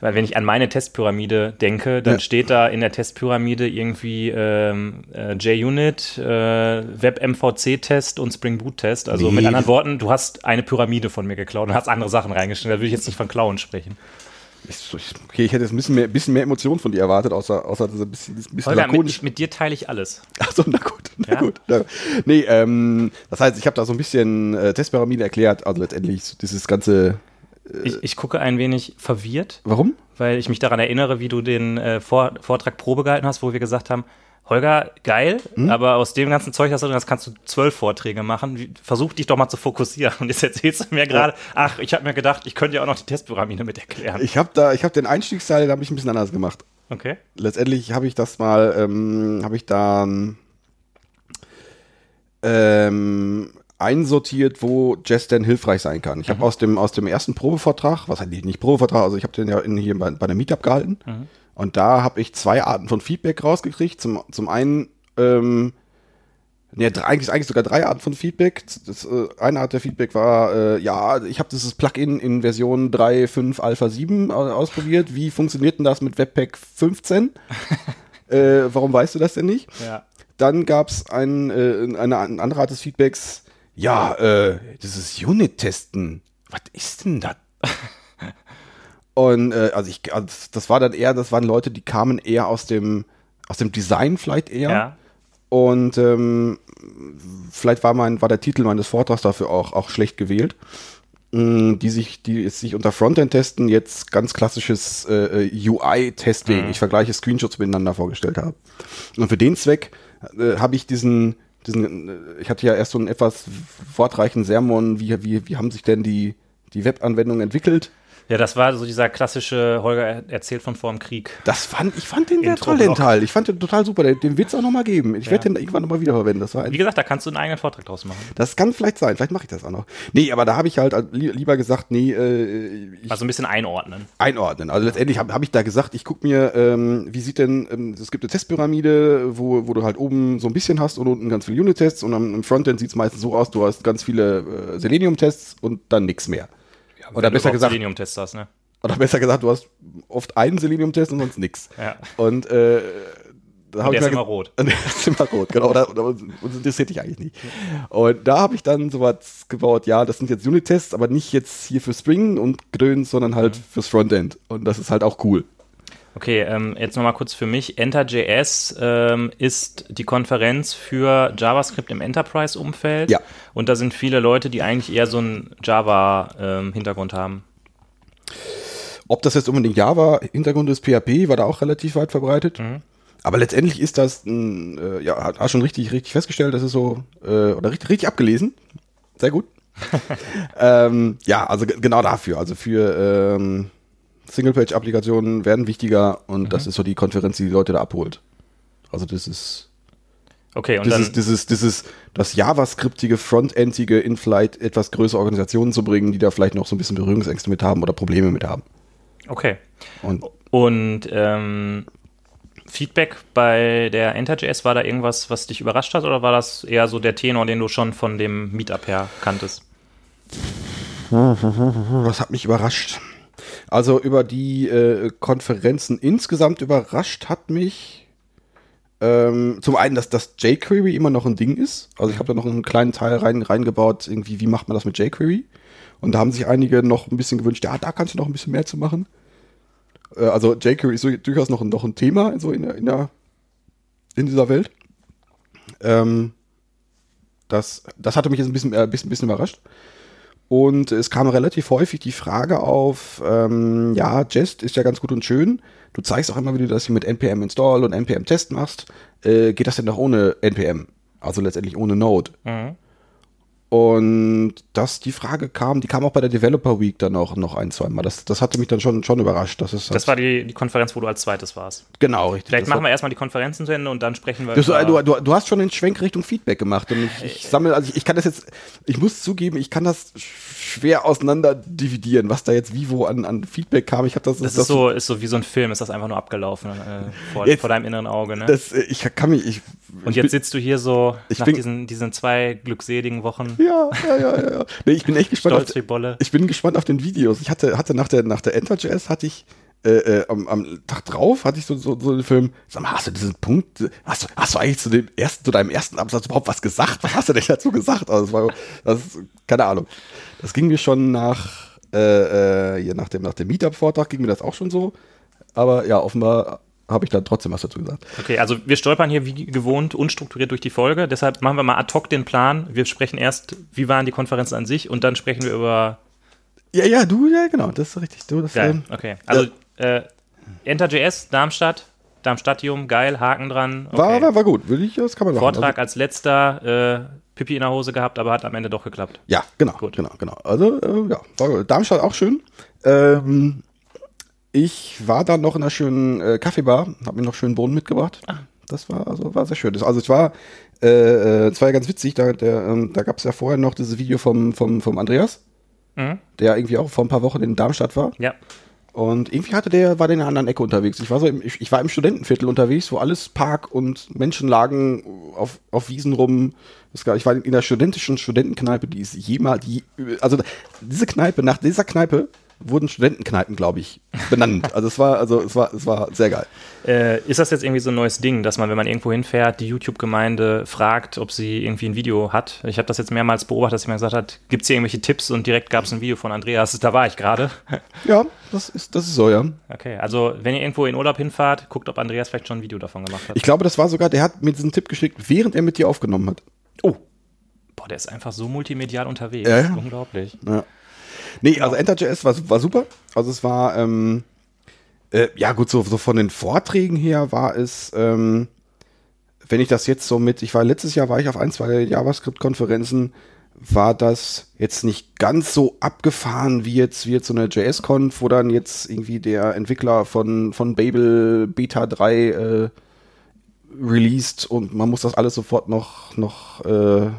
S3: Weil wenn ich an meine Testpyramide denke, dann
S2: Ja.
S3: steht da in der Testpyramide irgendwie ähm, äh, JUnit, äh, Web-MVC-Test und Spring Boot-Test. Also
S2: Nee.
S3: mit anderen Worten, du hast eine Pyramide von mir geklaut und hast andere Sachen reingeschnitten. Da würde ich jetzt nicht von Klauen sprechen.
S2: Ich, okay, ich hätte jetzt ein bisschen mehr, bisschen mehr Emotionen von dir erwartet, außer, außer ein bisschen, ein bisschen
S3: Holger,
S2: lakonisch.
S3: mit, mit dir teile ich alles.
S2: Achso, na gut, na
S3: Ja?
S2: gut. Na, nee, ähm, das heißt, ich habe da so ein bisschen äh, Testpyramide erklärt, also letztendlich dieses ganze.
S3: Ich, ich gucke ein wenig verwirrt,
S2: Warum?
S3: weil ich mich daran erinnere, wie du den äh, Vor Vortrag Probe gehalten hast, wo wir gesagt haben, Holger, geil,
S2: Hm?
S3: aber aus dem ganzen Zeug, das du hast, kannst du zwölf Vorträge machen. Versuch dich doch mal zu fokussieren. Und jetzt erzählst du mir gerade, ach, ich habe mir gedacht, ich könnte ja auch noch die Testpyramide mit erklären.
S2: Ich habe da, ich habe den Einstiegsteil, den habe ich ein bisschen anders gemacht.
S3: Okay.
S2: Letztendlich habe ich das mal, ähm, habe ich da ähm, einsortiert, wo Jazz denn hilfreich sein kann. Ich habe aus dem aus dem ersten Probevortrag, was heißt nicht, Probevortrag, also ich habe den ja in, hier bei, bei der Meetup gehalten und da habe ich zwei Arten von Feedback rausgekriegt. Zum zum einen ähm, drei- eigentlich, eigentlich sogar drei Arten von Feedback. Das, äh, eine Art der Feedback war, äh, ja, ich habe dieses Plugin in Version 3.5 Alpha 7 au- ausprobiert. Wie funktioniert denn das mit Webpack 15? äh, warum weißt du das denn nicht?
S3: Ja.
S2: Dann gab es ein, äh, eine, eine andere Art des Feedbacks. Ja, äh, dieses Unit-Testen. Was ist denn das? Und äh, also ich, also das war dann eher, das waren Leute, die kamen eher aus dem aus dem Design vielleicht eher.
S3: Ja.
S2: Und ähm, vielleicht war mein, war der Titel meines Vortrags dafür auch, auch schlecht gewählt. Mm, Die sich, die jetzt sich unter Frontend testen, jetzt ganz klassisches äh, UI-Testing, ich vergleiche Screenshots miteinander vorgestellt habe. Und für den Zweck äh, habe ich diesen, diesen, äh, ich hatte ja erst so einen etwas wortreichen Sermon, wie, wie, wie haben sich denn die, die Webanwendungen entwickelt?
S3: Ja, das war so dieser klassische Holger er- erzählt von vor dem Krieg.
S2: Das fand, ich fand den sehr toll, den. Teil. Ich fand den total super. Den, den Witz auch nochmal geben. Ich
S3: Ja.
S2: werde den irgendwann nochmal wiederverwenden. Das war
S3: Wie gesagt, da kannst du einen eigenen Vortrag draus machen.
S2: Das kann vielleicht sein, vielleicht mache ich das auch noch. Nee, aber da habe ich halt li- lieber gesagt, nee, äh,
S3: Also ein bisschen einordnen.
S2: einordnen. Also letztendlich habe hab ich da gesagt, ich gucke mir, ähm, wie sieht denn, ähm, es gibt eine Testpyramide, wo, wo du halt oben so ein bisschen hast und unten ganz viele Unit-Tests und am im Frontend sieht es meistens so aus, du hast ganz viele äh, Selenium-Tests und dann nichts mehr. Oder,
S3: Wenn du
S2: besser
S3: überhaupt
S2: gesagt,
S3: Selenium-Tests hast, ne?
S2: oder besser gesagt, du hast oft einen Selenium-Test und sonst nichts.
S3: Ja.
S2: Und äh, da
S3: Und
S2: ich
S3: der ist immer rot.
S2: Und der ist immer rot, genau. Oder, oder, und das interessiert dich eigentlich nicht. Und da habe ich dann sowas gebaut, ja, das sind jetzt Unit-Tests, aber nicht jetzt hier für Spring und Grün, sondern halt
S3: Mhm.
S2: fürs Frontend. Und das ist halt auch cool.
S3: Okay, ähm, jetzt nochmal kurz für mich. Enter.js ähm, ist die Konferenz für JavaScript im Enterprise-Umfeld.
S2: Ja.
S3: Und da sind viele Leute, die eigentlich eher so einen Java-Hintergrund haben.
S2: Ob das jetzt unbedingt Java-Hintergrund ist, PHP war da auch relativ weit verbreitet.
S3: Mhm.
S2: Aber letztendlich ist das, ein, äh, ja, hat, schon richtig, richtig festgestellt, das ist so, äh, oder richtig, richtig abgelesen. Sehr gut. ähm, ja, also ge- genau dafür. Also für ähm, Single-Page-Applikationen werden wichtiger und
S3: Mhm.
S2: das ist so die Konferenz, die die Leute da abholt. Also das ist
S3: Okay, und
S2: dieses,
S3: dann,
S2: dieses, dieses, das JavaScriptige, Frontendige in vielleicht etwas größere Organisationen zu bringen, die da vielleicht noch so ein bisschen Berührungsängste mit haben oder Probleme mit haben.
S3: okay.
S2: Und
S3: Und ähm, Feedback bei der Enter.js, war da irgendwas, was dich überrascht hat, oder war das eher so der Tenor, den du schon von dem Meetup her kanntest?
S2: das hat mich überrascht. Also über die äh, Konferenzen insgesamt überrascht hat mich ähm, zum einen, dass das jQuery immer noch ein Ding ist. Also ich habe da noch einen kleinen Teil rein, reingebaut, irgendwie, wie macht man das mit jQuery? Und da haben sich einige noch ein bisschen gewünscht, ja, da kannst du noch ein bisschen mehr zu machen. Äh, also jQuery ist so, durchaus noch, ein- noch ein Thema so in, der, in, der, in dieser Welt. Ähm, das, das hatte mich jetzt ein bisschen, äh, bisschen, bisschen überrascht. Und es kam relativ häufig die Frage auf, ähm, ja, Jest ist ja ganz gut und schön. Du zeigst auch immer, wie du das hier mit npm install und npm test machst. Äh, geht das denn noch ohne npm? Also letztendlich ohne Node.
S3: Mhm.
S2: Und dass die Frage kam, die kam auch bei der Developer Week dann auch noch ein, zwei Mal. Das, das hatte mich dann schon, schon überrascht. Das, ist
S3: Das war die, die Konferenz, wo du als zweites warst.
S2: genau richtig.
S3: Vielleicht
S2: das
S3: machen wir erstmal die Konferenzen zu Ende und dann sprechen wir
S2: das,
S3: über-
S2: du, du, du hast schon den Schwenk Richtung Feedback gemacht. Und ich, ich sammle, also ich, ich kann das jetzt, ich muss zugeben, ich kann das schwer auseinander dividieren, was da jetzt wie wo an, an Feedback kam. Ich habe das,
S3: Das ist so, ist so wie so ein Film, ist das einfach nur abgelaufen äh, vor,
S2: Jetzt-
S3: vor deinem inneren Auge. Ne?
S2: Das, äh, ich kann mich, ich,
S3: und jetzt
S2: bin,
S3: sitzt du hier so nach
S2: bin-
S3: diesen, diesen zwei glückseligen Wochen.
S2: Ja, ja, ja, ja. Nee, ich bin echt gespannt.
S3: Stolz
S2: Auf,
S3: Bolle.
S2: ich bin gespannt auf den Videos. Ich hatte, hatte nach der, nach der Enter.js hatte ich äh, äh, am, am Tag drauf hatte ich so, so, so den Film, sag mal, hast du diesen Punkt, hast du, hast du eigentlich zu dem ersten, zu deinem ersten Absatz überhaupt was gesagt? Was hast du denn dazu gesagt? Also das war, das, keine Ahnung. Das ging mir schon nach, äh, äh, hier nach dem, nach dem Meetup-Vortrag ging mir das auch schon so. Aber ja, offenbar habe ich dann trotzdem was dazu gesagt.
S3: Okay, also wir stolpern hier wie gewohnt unstrukturiert durch die Folge. Deshalb machen wir mal ad hoc den Plan. Wir sprechen erst, wie waren die Konferenzen an sich und dann sprechen wir über.
S2: Ja, ja, du, ja, genau, das ist richtig. Du, das, ähm,
S3: okay. Also äh, Enter.js, Darmstadt, Darmstadtium, geil, Haken dran. Okay.
S2: War, war, war gut, will ich, das kann man machen.
S3: Vortrag als letzter, äh, Pipi in der Hose gehabt, aber hat am Ende doch geklappt.
S2: Ja, genau,
S3: Gut.
S2: genau, genau. Also, äh, ja, war, Darmstadt auch schön. Ähm, ich war dann noch in einer schönen äh, Kaffeebar, habe mir noch schönen Bohnen mitgebracht. Das war, also, war sehr schön. Das, also, es war, äh, äh, es war ja ganz witzig, da, der, ähm, da gab es ja vorher noch dieses Video vom, vom, vom Andreas,
S3: Mhm.
S2: der irgendwie auch vor ein paar Wochen in Darmstadt war.
S3: Ja.
S2: Und irgendwie hatte der, war der in einer anderen Ecke unterwegs. Ich war so im, ich, ich war im Studentenviertel unterwegs, wo alles Park und Menschen lagen auf, auf Wiesen rum. Ich war in der studentischen Studentenkneipe, die ist jemals, die, also diese Kneipe, nach dieser Kneipe wurden Studentenkneipen, glaube ich, benannt. Also es war, also es war, es war sehr geil.
S3: Äh, ist das jetzt irgendwie so ein neues Ding, dass man, wenn man irgendwo hinfährt, die YouTube-Gemeinde fragt, ob sie irgendwie ein Video hat? Ich habe das jetzt mehrmals beobachtet, dass jemand gesagt hat, gibt es hier irgendwelche Tipps und direkt gab es ein Video von Andreas, da war ich gerade.
S2: Ja, das ist, das ist so, ja.
S3: Okay, also wenn ihr irgendwo in Urlaub hinfahrt, guckt, ob Andreas vielleicht schon ein Video davon gemacht hat.
S2: Ich glaube, das war sogar, der hat mir diesen Tipp geschickt, während er mit dir aufgenommen hat.
S3: oh, boah, der ist einfach so multimedial unterwegs.
S2: Ja, ja.
S3: Unglaublich.
S2: Ja. Nee, also Enter.js war, war super. Also es war, ähm, äh, ja gut, so, so von den Vorträgen her war es, ähm, wenn ich das jetzt so mit, ich war letztes Jahr, war ich auf ein, zwei JavaScript-Konferenzen, war das jetzt nicht ganz so abgefahren wie jetzt, wie jetzt so eine JS-Conf, wo dann jetzt irgendwie der Entwickler von, von Babel Beta 3 äh, released und man muss das alles sofort noch, noch äh,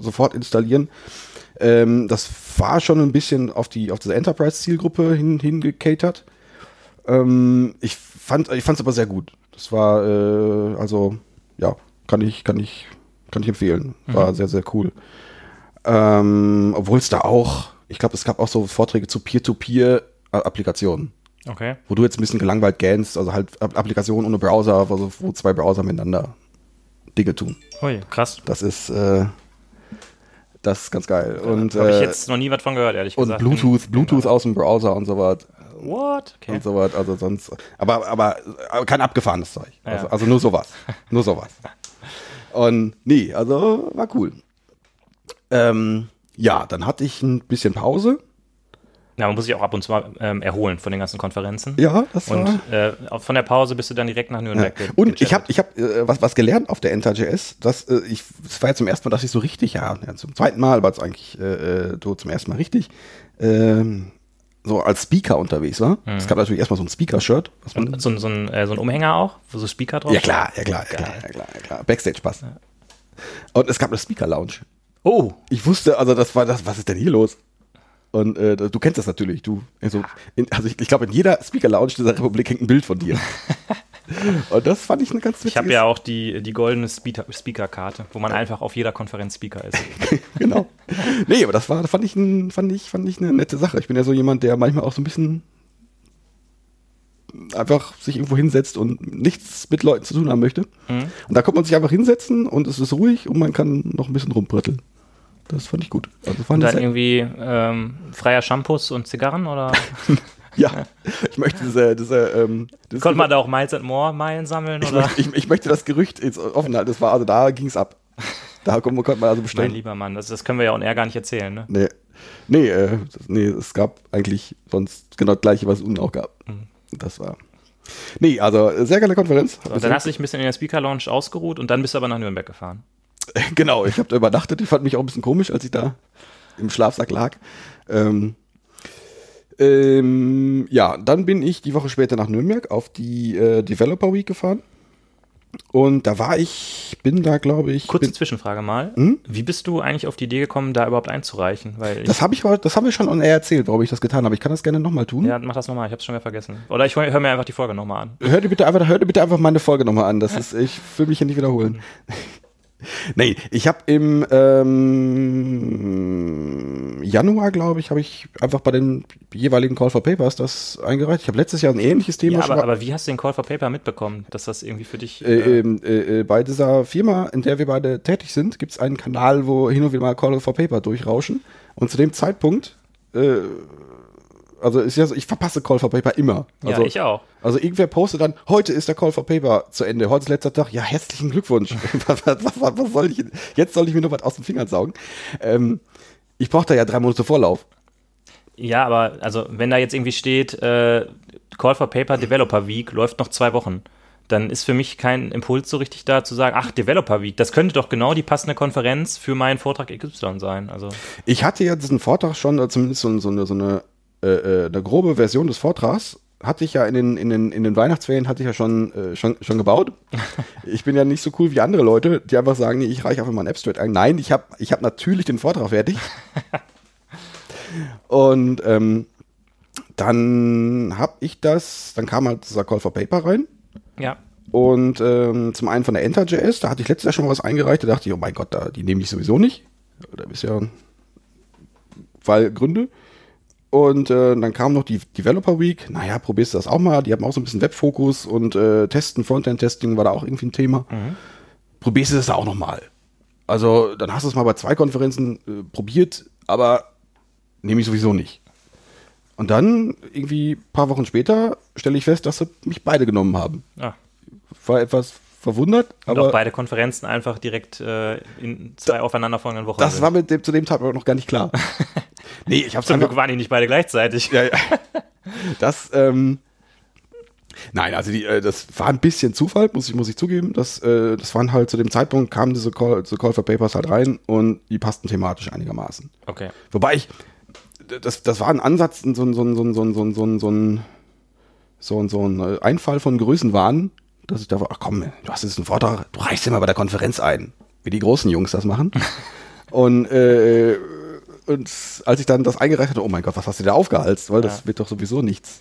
S2: sofort installieren. Ähm, das war schon ein bisschen auf die auf diese Enterprise-Zielgruppe hin, hingecatert. Ähm, ich fand ich fand es aber sehr gut. Das war äh, also ja kann ich kann ich kann ich empfehlen. War sehr sehr cool. Ähm, Obwohl es da auch ich glaube es gab auch so Vorträge zu Peer-to-Peer-Applikationen,
S3: Okay.
S2: wo du jetzt ein bisschen gelangweilt gähnst, also halt App- Applikationen ohne Browser, also wo zwei Browser miteinander Dinge tun.
S3: Ui, krass.
S2: Das ist äh, das ist ganz geil. Und,
S3: Habe ich
S2: äh,
S3: jetzt noch nie was von gehört, ehrlich
S2: und
S3: gesagt.
S2: Bluetooth, Bluetooth aus dem Browser und so was.
S3: What? Okay.
S2: Und so was, also sonst. Aber, aber, aber kein abgefahrenes Zeug. Also,
S3: Ja.
S2: also nur sowas. nur sowas. Und nee, also war cool. Ähm, ja, dann hatte ich ein bisschen Pause.
S3: Ja, man muss sich auch ab und zu mal ähm, erholen von den ganzen Konferenzen.
S2: Ja, das war.
S3: Und äh, von der Pause bist du dann direkt nach
S2: Ja.
S3: Nürnberg. ge-
S2: Und ich habe ich hab, äh, was, was gelernt auf der Enter.js. Das, äh, ich, das war ja zum ersten Mal, dass ich so richtig, ja, ja zum zweiten Mal war es eigentlich äh, äh, so zum ersten Mal richtig, ähm, so als Speaker unterwegs war. Es gab natürlich erstmal so ein Speaker-Shirt.
S3: Und so, ein- so, ein, äh, so ein Umhänger auch, wo so Speaker drauf
S2: Ja klar, ja klar, ja klar, ja klar, ja klar. Backstage-Pass. Und es gab eine Speaker-Lounge.
S3: Oh,
S2: Ich wusste, also das war das, was ist denn hier los? Und äh, du kennst das natürlich, du. Also, in, also ich, ich glaube, in jeder Speaker-Lounge dieser Republik hängt ein Bild von dir. Und das fand ich eine ganz
S3: ich habe ja auch die, die goldene Speaker- Speaker-Karte, wo man einfach auf jeder Konferenz Speaker ist.
S2: genau. Nee, aber das war, fand ich, ein, fand, ich, fand ich eine nette Sache. Ich bin ja so jemand, der manchmal auch so ein bisschen einfach sich irgendwo hinsetzt und nichts mit Leuten zu tun haben möchte.
S3: Mhm.
S2: Und da kommt man sich einfach hinsetzen und es ist ruhig und man kann noch ein bisschen rumbrütteln. Das fand ich gut. Also fand
S3: Und dann irgendwie ähm, freier Shampoos und Zigarren oder
S2: ja, ich möchte diese, diese, ähm, das
S3: konnte man da auch Miles and More Meilen sammeln
S2: ich,
S3: oder?
S2: möchte, ich, ich möchte das Gerücht jetzt offen halten. Das war, also da ging es ab. Da konnte man also
S3: Mein
S2: bestellen.
S3: lieber Mann, das, das können wir ja on air gar nicht erzählen, ne?
S2: Nee, nee, äh, nee, es gab eigentlich sonst genau das gleiche, was es unten auch gab. Das war. Nee, also äh, sehr geile Konferenz.
S3: Mhm. So, und dann hast du dich ein bisschen in der Speaker Lounge ausgeruht und dann bist du aber nach Nürnberg gefahren.
S2: genau, ich habe da übernachtet. Ich fand mich auch ein bisschen komisch, als ich da im Schlafsack lag. Ähm, ähm, ja, dann bin ich die Woche später nach Nürnberg auf die äh, Developer Week gefahren. Und da war ich, bin da, glaube ich.
S3: Kurze
S2: bin,
S3: Zwischenfrage mal.
S2: Hm?
S3: Wie bist du eigentlich auf die Idee gekommen, da überhaupt einzureichen? Weil
S2: das habe ich, das haben wir schon on air erzählt, warum ich das getan habe. Ich kann das gerne nochmal tun.
S3: ja, mach das nochmal, ich hab's schon wieder vergessen. Oder ich höre hör mir einfach die Folge nochmal an.
S2: Hör dir bitte einfach, hör dir bitte einfach meine Folge nochmal an. Das ist, ich will mich hier nicht wiederholen. Nee, ich habe im ähm, Januar, glaube ich, habe ich einfach bei den jeweiligen Call for Papers das eingereicht. Ich habe letztes Jahr ein ähnliches Thema
S3: Ja, aber, aber wie hast du den Call for Paper mitbekommen, dass das irgendwie für dich.
S2: äh, ähm, äh, äh, bei dieser Firma, in der wir beide tätig sind, gibt es einen Kanal, wo hin und wieder mal Call for Paper durchrauschen. Und zu dem Zeitpunkt, äh, also ist ja so, ich verpasse Call for Paper immer.
S3: ja,
S2: Also,
S3: ich auch.
S2: Also irgendwer postet dann, heute ist der Call for Paper zu Ende, heute ist letzter Tag. Ja, herzlichen Glückwunsch. was, was, was, was soll ich, jetzt soll ich mir noch was aus den Fingern saugen. Ähm, ich brauche da ja drei Monate Vorlauf.
S3: Ja, aber also wenn da jetzt irgendwie steht, äh, Call for Paper Developer Week läuft noch zwei Wochen, dann ist für mich kein Impuls so richtig da zu sagen, ach, Developer Week, das könnte doch genau die passende Konferenz für meinen Vortrag XY sein. Also
S2: Ich hatte ja diesen Vortrag schon, äh, zumindest so, so eine, so eine, äh, äh, eine grobe Version des Vortrags, hatte ich ja in den, in den, in den Weihnachtsferien hatte ich ja schon, äh, schon, schon gebaut. Ich bin ja nicht so cool wie andere Leute, die einfach sagen, nee, ich reiche einfach mal einen Abstract ein. Nein, ich habe ich hab natürlich den Vortrag fertig. Und ähm, dann habe ich das, dann kam halt dieser Call for Paper rein.
S3: ja,
S2: Und ähm, zum einen von der Enter.js, da hatte ich letztes Jahr schon mal was eingereicht, da dachte ich, oh mein Gott, da, die nehme ich sowieso nicht. Da ist ja, weil Gründe. Und äh, dann kam noch die Developer Week. Naja, probierst du das auch mal. Die haben auch so ein bisschen Webfokus und äh, Testen, Frontend-Testing war da auch irgendwie ein Thema. Probierst du das auch noch mal. Also, dann hast du es mal bei zwei Konferenzen äh, probiert, aber nehme ich sowieso nicht. Und dann, irgendwie ein paar Wochen später, stelle ich fest, dass sie mich beide genommen haben
S3: ja.
S2: war etwas verwundert,
S3: Und
S2: aber
S3: auch beide Konferenzen einfach direkt äh, in zwei aufeinanderfolgenden Wochen.
S2: das war mir dem, zu dem Zeitpunkt noch gar nicht klar. nee, ich hab's
S3: Zum Glück waren die nicht beide gleichzeitig.
S2: ja, ja. Das, ähm, nein, also die, äh, das war ein bisschen Zufall, muss ich, muss ich zugeben. Das, äh, das waren halt zu dem Zeitpunkt kamen diese Call, diese Call for Papers halt rein und die passten thematisch einigermaßen.
S3: Okay.
S2: Wobei ich, das, das war ein Ansatz, so ein, so ein, so ein, so ein, so ein, so ein, so ein, so ein, so ein Einfall von Größenwahn, dass ich da war, ach komm, du hast jetzt einen Vortrag, du reichst immer bei der Konferenz ein, wie die großen Jungs das machen. und, äh, und als ich dann das eingereicht hatte, oh mein Gott, was hast du da aufgehalst, weil das
S3: Ja.
S2: wird doch sowieso nichts.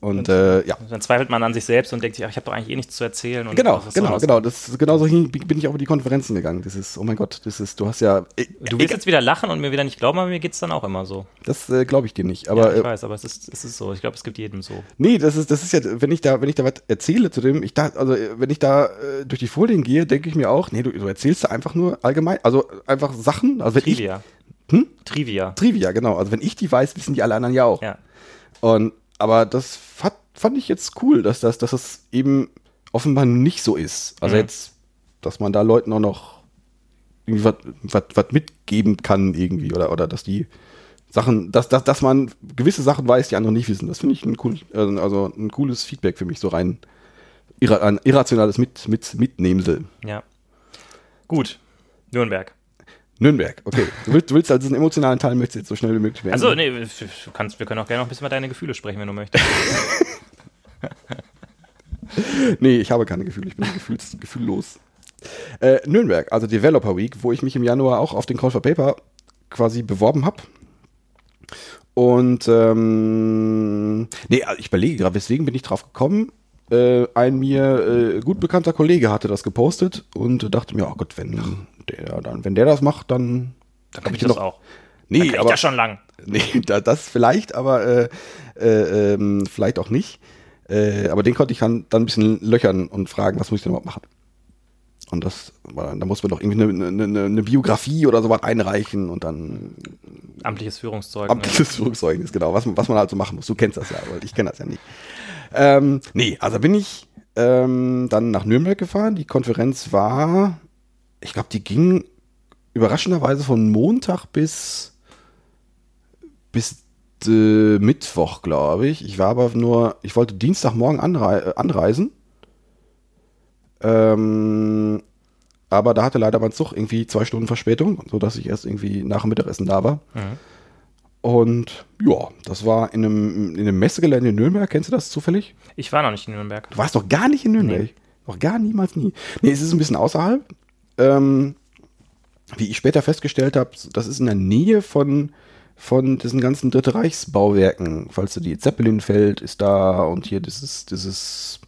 S2: Und äh, ja,
S3: Dann zweifelt man an sich selbst und denkt sich, ach, ich habe doch eigentlich eh nichts zu erzählen. Und
S2: genau, genau, genau. Das, genauso hin bin ich auch über die Konferenzen gegangen. Das ist, oh mein Gott, das ist, du hast ja, äh,
S3: Du willst jetzt wieder lachen und mir wieder nicht glauben, aber mir geht es dann auch immer so.
S2: das äh, glaube ich dir nicht. Aber
S3: ja, ich
S2: äh,
S3: weiß, aber es ist, es ist so. Ich glaube, es gibt jedem so.
S2: Nee, das ist, das ist ja, wenn ich da, wenn ich da was erzähle zu dem, ich dachte, also äh, wenn ich da durch die Folien gehe, denke ich mir auch, nee, du, du erzählst da einfach nur allgemein, also einfach Sachen, also wenn
S3: Trivia.
S2: Hm?
S3: Trivia.
S2: Trivia, genau, also wenn ich die weiß, wissen die alle anderen ja auch.
S3: Ja.
S2: Und, aber das fand, fand ich jetzt cool, dass das, dass das eben offenbar nicht so ist. Also
S3: Mhm.
S2: jetzt, dass man da Leuten auch noch irgendwie was, mitgeben kann irgendwie oder, oder dass die Sachen, dass, dass, dass man gewisse Sachen weiß, die andere nicht wissen. Das finde ich ein cool, also ein cooles Feedback für mich, so rein ein irrationales mit, mit, Mitnehmsel.
S3: ja. Gut. Nürnberg.
S2: Nürnberg, okay. Du willst, du willst also diesen emotionalen Teil möchtest du jetzt so schnell wie möglich beenden.
S3: Also, nee, du kannst, wir können auch gerne noch ein bisschen über deine Gefühle sprechen, wenn du möchtest.
S2: Nee, ich habe keine Gefühle, ich bin gefühls, gefühllos. Äh, Nürnberg, also Developer Week, wo ich mich im Januar auch auf den Call for Paper quasi beworben habe. Und ähm, nee, also ich überlege gerade, weswegen bin ich drauf gekommen? Äh, ein mir äh, gut bekannter Kollege hatte das gepostet und dachte mir, oh Gott, wenn der, dann, wenn der das macht, dann, dann
S3: Kann
S2: hab
S3: ich das auch.
S2: Nee,
S3: Dann
S2: aber
S3: ich das schon lang.
S2: Nee, da, das vielleicht, aber äh, äh, ähm, vielleicht auch nicht. Äh, aber den konnte ich dann, dann ein bisschen löchern und fragen, was muss ich denn überhaupt machen? Und das da muss man doch irgendwie eine, eine, eine, Biografie oder sowas einreichen und dann
S3: Amtliches Führungszeugnis.
S2: amtliches Führungszeugnis, genau, was, man- was man halt so machen muss. Du kennst das ja, weil ich kenne das ja nicht. Ähm, nee, also bin ich ähm, dann nach Nürnberg gefahren. Die Konferenz war, ich glaube, die ging überraschenderweise von Montag bis, bis äh, Mittwoch, glaube ich. Ich war aber nur, ich wollte Dienstagmorgen anrei äh, anreisen. Ähm, aber da hatte leider mein Zug irgendwie zwei Stunden Verspätung, sodass ich erst irgendwie nach dem Mittagessen da war.
S3: Mhm.
S2: Und ja, das war in einem, in einem Messegelände in Nürnberg. Kennst du das zufällig?
S3: Ich war noch nicht in Nürnberg.
S2: Du warst doch gar nicht in Nürnberg. Noch gar niemals nie. Nee, es ist ein bisschen außerhalb. Ähm, wie ich später festgestellt habe, das ist in der Nähe von, von diesen ganzen Dritte Reichsbauwerken. Falls du die Zeppelinfeld ist da und hier dieses, dieses,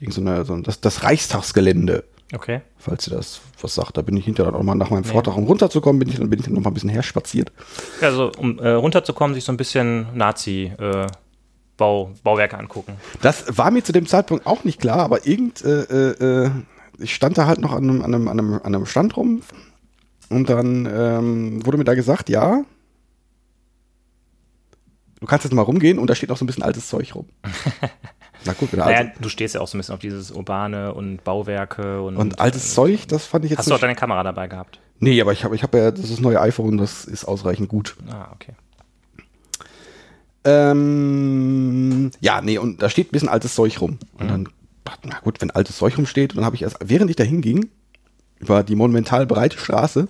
S2: irgend so eine, so ein- das, das Reichstagsgelände.
S3: Okay.
S2: Falls ihr das was sagt, da bin ich hinterher auch mal nach meinem Vortrag, um runterzukommen, bin ich, dann bin ich dann noch mal ein bisschen herspaziert.
S3: Also, um äh, runterzukommen, sich so ein bisschen Nazi- äh, Bau, Bauwerke angucken.
S2: Das war mir zu dem Zeitpunkt auch nicht klar, aber irgend, äh, äh, äh, ich stand da halt noch an einem, an einem, an einem, an einem Stand rum und dann ähm, wurde mir da gesagt, ja, du kannst jetzt mal rumgehen und da steht noch so ein bisschen altes Zeug rum. Na gut, genau.
S3: Naja, du stehst ja auch so ein bisschen auf dieses Urbane und Bauwerke und.
S2: und altes Zeug, das fand ich jetzt
S3: Hast du auch deine Kamera dabei gehabt?
S2: Nee, aber ich habe ich hab ja das neue iPhone, das ist ausreichend gut.
S3: Ah, okay.
S2: Ähm, ja, nee, und da steht ein bisschen altes Zeug rum. Und dann na gut, wenn altes Zeug rumsteht, dann habe ich erst, während ich da hinging, über die monumental breite Straße,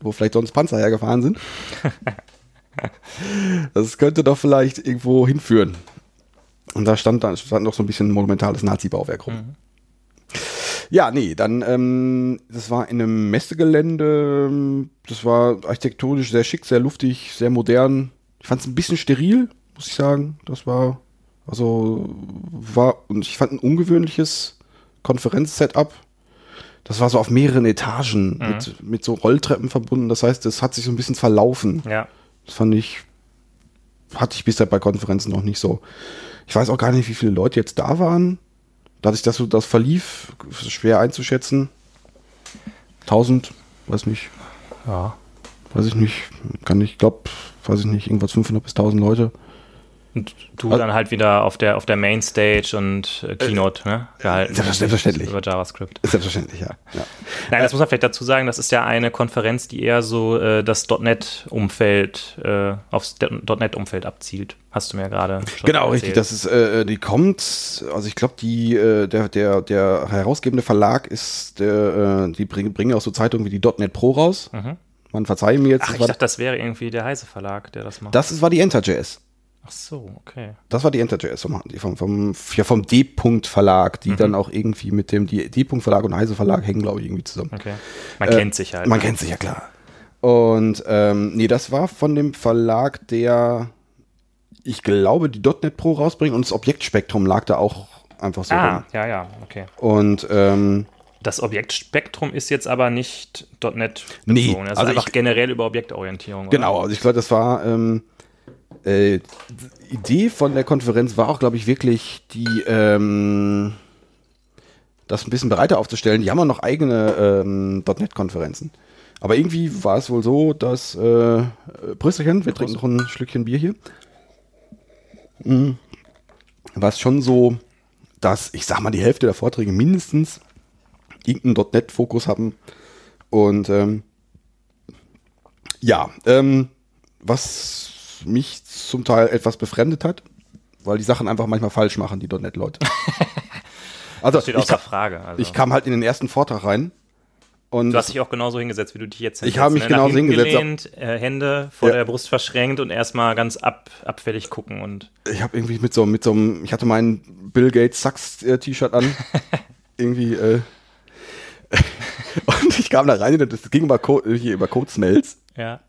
S2: wo vielleicht sonst Panzer hergefahren sind, das könnte doch vielleicht irgendwo hinführen. Und da stand dann stand noch so ein bisschen monumentales Nazi-Bauwerk rum.
S3: Mhm.
S2: Ja, nee, dann, ähm, das war in einem Messegelände, ähm, das war architektonisch sehr schick, sehr luftig, sehr modern. Ich fand es ein bisschen steril, muss ich sagen. Das war, also, war, und ich fand ein ungewöhnliches Konferenz-Setup. Das war so auf mehreren Etagen mit, mit so Rolltreppen verbunden. Das heißt, es hat sich so ein bisschen verlaufen.
S3: Ja.
S2: Das fand ich, hatte ich bisher bei Konferenzen noch nicht so. Ich weiß auch gar nicht, wie viele Leute jetzt da waren. Dadurch, dass so das verlief, schwer einzuschätzen. 1000, weiß nicht,
S3: Ja.
S2: weiß ich nicht, kann ich, glaub, weiß ich nicht, irgendwas 500 bis 1000 Leute.
S3: Und du
S2: Also-
S3: dann halt wieder auf der, auf der Mainstage und äh, Keynote ne, gehalten.
S2: selbstverständlich-.
S3: Über JavaScript.
S2: Selbstverständlich, ja. ja.
S3: Nein, das muss man vielleicht dazu sagen, das ist ja eine Konferenz, die eher so äh, das .NET-Umfeld, äh, aufs .NET-Umfeld abzielt. Hast du mir gerade schon
S2: Genau, richtig.
S3: erzählt.
S2: Das ist, äh, die kommt, also ich glaube, die, äh, der, der, der herausgebende Verlag ist, der, äh, die bringen, bringen auch so Zeitungen wie die .NET Pro raus. Man verzeihe mir jetzt.
S3: Mhm. Ach, ich dachte, das wäre irgendwie der Heise Verlag, der das macht.
S2: das ist, war die Enter.js.
S3: Ach so, okay.
S2: Das war die Enter.js vom, vom, vom, ja, vom D-Punkt Verlag,
S3: Mhm.
S2: die dann auch irgendwie mit dem D-Punkt Verlag und Heise Verlag hängen, glaube ich, irgendwie zusammen.
S3: okay. Man
S2: Äh,
S3: kennt sich halt.
S2: Man
S3: ne?
S2: kennt sich ja klar. Und ähm, nee, das war von dem Verlag, der, ich glaube, die .NET Pro rausbringt und das Objektspektrum lag da auch einfach so
S3: Ah,
S2: rum.
S3: ja, ja, okay.
S2: Und ähm,
S3: Das Objektspektrum ist jetzt aber nicht .NET
S2: Nee,
S3: bezogen. Das ist
S2: also
S3: einfach
S2: ich-
S3: generell über Objektorientierung. oder?
S2: Genau, also ich glaube, das war ähm, äh, Idee von der Konferenz war auch, glaube ich, wirklich die ähm, das ein bisschen breiter aufzustellen. Die haben auch noch eigene ähm, .NET-Konferenzen. Aber irgendwie war es wohl so, dass äh, Prösterchen, wir trinken noch ein Schlückchen Bier hier. Mhm. War es schon so, dass ich sag mal die Hälfte der Vorträge mindestens irgendeinen .NET-Fokus haben und ähm, ja, ähm, was mich zum Teil etwas befremdet hat, weil die Sachen einfach manchmal falsch machen, die .NET-Leute. Also
S3: Das steht
S2: ich,
S3: außer
S2: ka
S3: Frage. Also.
S2: ich kam halt in den ersten Vortrag rein und
S3: Du hast dich auch genauso hingesetzt, wie du dich jetzt
S2: Ich
S3: hinsetzt,
S2: habe mich
S3: ne?
S2: genauso hingesetzt,
S3: Gelehnt, äh, Hände vor
S2: Ja.
S3: der Brust verschränkt und erstmal ganz ab, abfällig gucken und
S2: ich habe irgendwie mit so mit so einem, ich hatte mein Bill Gates Sucks äh, T-Shirt an, irgendwie äh, und ich kam da rein und das ging über, Co hier über Code Smells
S3: ja.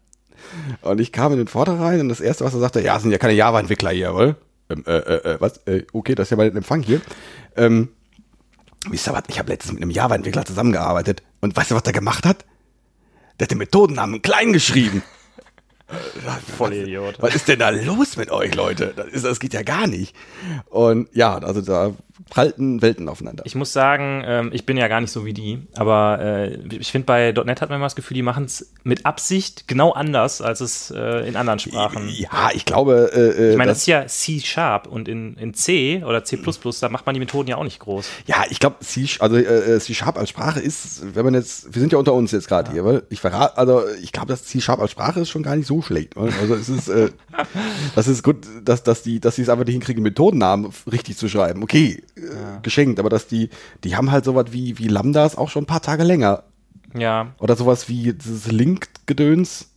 S2: Und ich kam in den Vortrag rein und das erste, was er sagte, ja, sind ja keine Java-Entwickler hier, oder? Ähm, äh, äh, äh, was? Äh, okay, das ist ja mal ein Empfang hier. Ähm, wisst ihr was? Ich habe letztens mit einem Java-Entwickler zusammengearbeitet. Und weißt du, was der gemacht hat? Der hat den Methodennamen klein geschrieben.
S3: Voll Idiot.
S2: Was ist denn da los mit euch, Leute? Das, ist, das geht ja gar nicht. Und ja, also da prallten Welten aufeinander.
S3: Ich muss sagen, ähm, ich bin ja gar nicht so wie die, aber äh, ich finde, bei .NET hat man immer das Gefühl, die machen es mit Absicht genau anders, als es äh, in anderen Sprachen.
S2: ja, ich glaube, äh, äh,
S3: Ich meine, das ist ja C-Sharp und in, in C oder C++, da macht man die Methoden ja auch nicht groß.
S2: Ja, ich glaube, C, also äh, C Sharp als Sprache ist, wenn man jetzt, wir sind ja unter uns jetzt gerade hier, weil ich verrate, also ich glaube, das C Sharp als Sprache ist schon gar nicht so schlecht. weil- Also es ist, äh, das ist gut, dass, dass die, dass sie es einfach nicht hinkriegen, Methodennamen richtig zu schreiben. Okay, äh, geschenkt, aber dass die, die haben halt sowas wie, wie Lambdas auch schon ein paar Tage länger.
S3: Ja,
S2: Oder sowas wie dieses Link-Gedöns.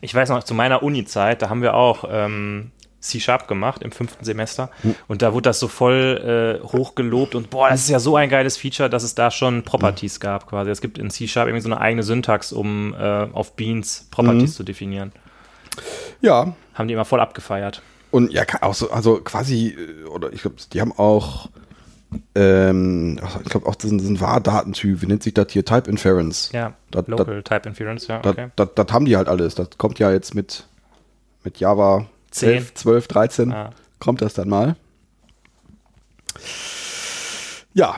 S3: Ich weiß noch, zu meiner Uni-Zeit, da haben wir auch ähm, C-Sharp gemacht im fünften Semester und da wurde das so voll äh, hoch gelobt und boah, das ist ja so ein geiles Feature, dass es da schon Properties gab quasi. Es gibt in C-Sharp irgendwie so eine eigene Syntax, um äh, auf Beans Properties zu definieren.
S2: Ja,
S3: Haben die immer voll abgefeiert.
S2: Und ja, auch so, also quasi, äh, oder ich glaube, die haben auch, ähm, ich glaube auch diesen, diesen Var-Datentyp, wie nennt sich das hier? Type Inference.
S3: Ja,
S2: Das-
S3: Local Type Inference, ja,
S2: Das,
S3: okay.
S2: das, das haben die halt alles. Das kommt ja jetzt mit, mit Java
S3: 10.
S2: 11, 12, 13,
S3: Ah.
S2: kommt das dann mal. Ja,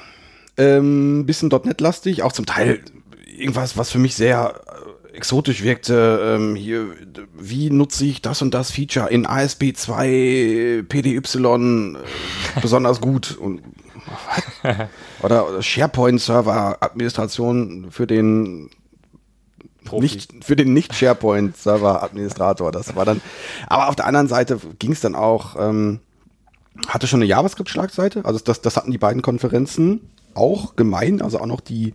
S2: ähm, bisschen .NET-lastig, auch zum Teil irgendwas, was für mich sehr exotisch wirkte. Ähm, hier, wie nutze ich das und das Feature in ASP2 PDY äh, besonders gut? Und, oder, SharePoint-Server-Administration für den
S3: Profi.
S2: nicht für den nicht SharePoint Server Administrator. Das war dann. Aber auf der anderen Seite ging es dann auch. Ähm, hatte schon eine JavaScript-Schlagseite. Also das, das hatten die beiden Konferenzen auch gemein. Also auch noch die,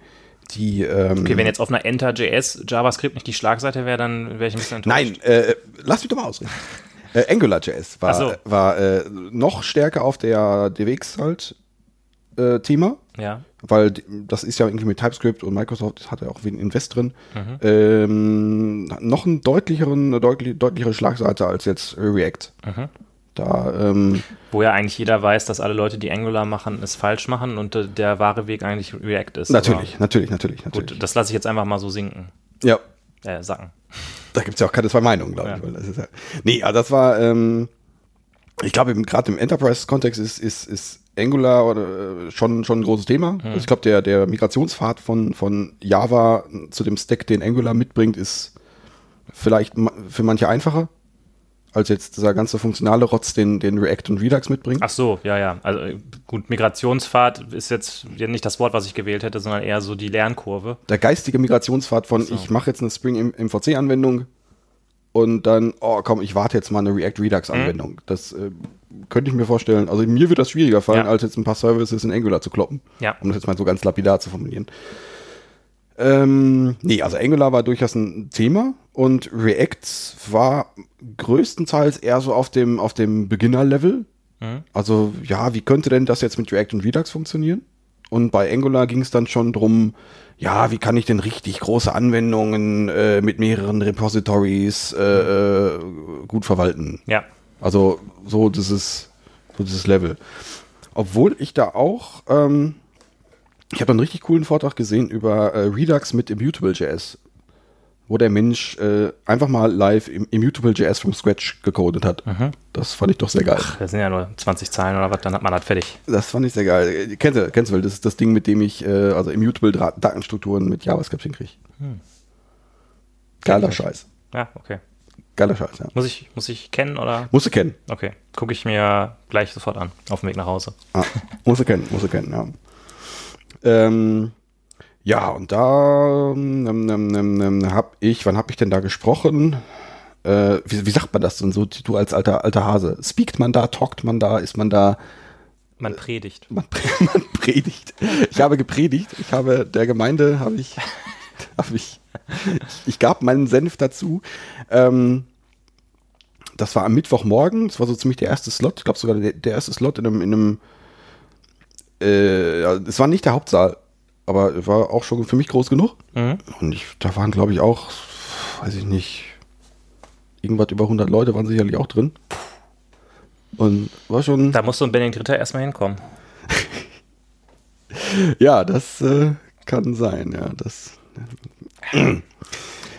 S2: die. Ähm,
S3: Okay, wenn jetzt auf einer Enter.js JavaScript nicht die Schlagseite wäre, dann wäre ich ein bisschen enttäuscht.
S2: Nein, äh, lass mich doch mal ausreden. äh, AngularJS war,
S3: so.
S2: war äh, noch stärker auf der DWX halt äh, Thema,
S3: Ja.
S2: weil das ist ja irgendwie mit TypeScript und Microsoft hat ja auch wenig Invest drin.
S3: Mhm.
S2: Ähm, noch einen deutlicheren, eine deutlich, deutlichere Schlagseite als jetzt React.
S3: Mhm.
S2: Da, ähm,
S3: Wo ja eigentlich jeder weiß, dass alle Leute, die Angular machen, es falsch machen und äh, der wahre Weg eigentlich React ist.
S2: natürlich, natürlich, natürlich,
S3: Aber
S2: natürlich.
S3: Gut, das lasse ich jetzt einfach mal so sinken.
S2: Ja,
S3: Äh, sacken.
S2: da gibt es ja auch keine zwei Meinungen, glaube
S3: Ja.
S2: ich. Weil das ist ja, nee, also das war, ähm, ich glaube, gerade im Enterprise-Kontext ist, ist, ist Angular oder, äh, schon, schon ein großes Thema. Also ich glaube, der, der Migrationspfad von, von Java zu dem Stack, den Angular mitbringt, ist vielleicht ma- für manche einfacher als jetzt dieser ganze funktionale Rotz, den, den React und Redux mitbringt.
S3: Ach so, ja, ja. Also gut, Migrationspfad ist jetzt nicht das Wort, was ich gewählt hätte, sondern eher so die Lernkurve.
S2: der geistige Migrationspfad von,
S3: so.
S2: ich mache jetzt eine Spring MVC-Anwendung und dann, oh komm, ich warte jetzt mal eine React Redux-Anwendung. Das äh, könnte ich mir vorstellen. Also mir wird das schwieriger fallen,
S3: Ja.
S2: als jetzt ein paar Services in Angular zu kloppen.
S3: Ja.
S2: Um das jetzt mal so ganz lapidar zu formulieren. Ähm, nee, also Angular war durchaus ein Thema und React war größtenteils eher so auf dem, auf dem Beginner-Level. Also, ja, wie könnte denn das jetzt mit React und Redux funktionieren? Und bei Angular ging es dann schon drum, ja, wie kann ich denn richtig große Anwendungen äh, mit mehreren Repositories äh, äh, gut verwalten?
S3: Ja.
S2: Also so dieses, so dieses Level. Obwohl ich da auch, ähm, ich habe einen richtig coolen Vortrag gesehen über äh, Redux mit Immutable.js, wo der Mensch äh, einfach mal live im Immutable.js from Scratch gecodet hat. Das fand ich doch sehr geil.
S3: Das sind ja nur 20 Zeilen oder was, dann hat man das fertig.
S2: Das fand ich sehr geil. Kennst du, kennst du, das ist das Ding, mit dem ich äh, also Immutable Datenstrukturen mit JavaScript hinkriege. Geiler Scheiß.
S3: Ja, okay.
S2: Geiler Scheiß, ja.
S3: Muss ich, muss ich kennen oder?
S2: Musst du kennen.
S3: Okay. Gucke ich mir gleich sofort an, auf dem Weg nach Hause.
S2: Ah, muss er kennen, muss er kennen, ja. Ähm, ja, und da ähm, ähm, ähm, ähm, hab ich, wann hab ich denn da gesprochen? Äh, wie, wie sagt man das denn so, du als alter, alter Hase? Speakt man da, talkt man da, ist man da,
S3: Man predigt.
S2: man, man predigt. Ich habe gepredigt, ich habe der Gemeinde, habe ich, habe ich, ich gab meinen Senf dazu. Ähm, das war am Mittwochmorgen, das war so ziemlich der erste Slot, ich glaube sogar der, der erste Slot in einem, in einem äh, ja, es war nicht der Hauptsaal, aber es war auch schon für mich groß genug.
S3: Mhm.
S2: Und ich, da waren, glaube ich, auch, weiß ich nicht, irgendwas über 100 Leute waren sicherlich auch drin. Und war schon,
S3: Da muss so ein Benedikt Ritter erstmal hinkommen.
S2: ja, das äh, kann sein, ja, das,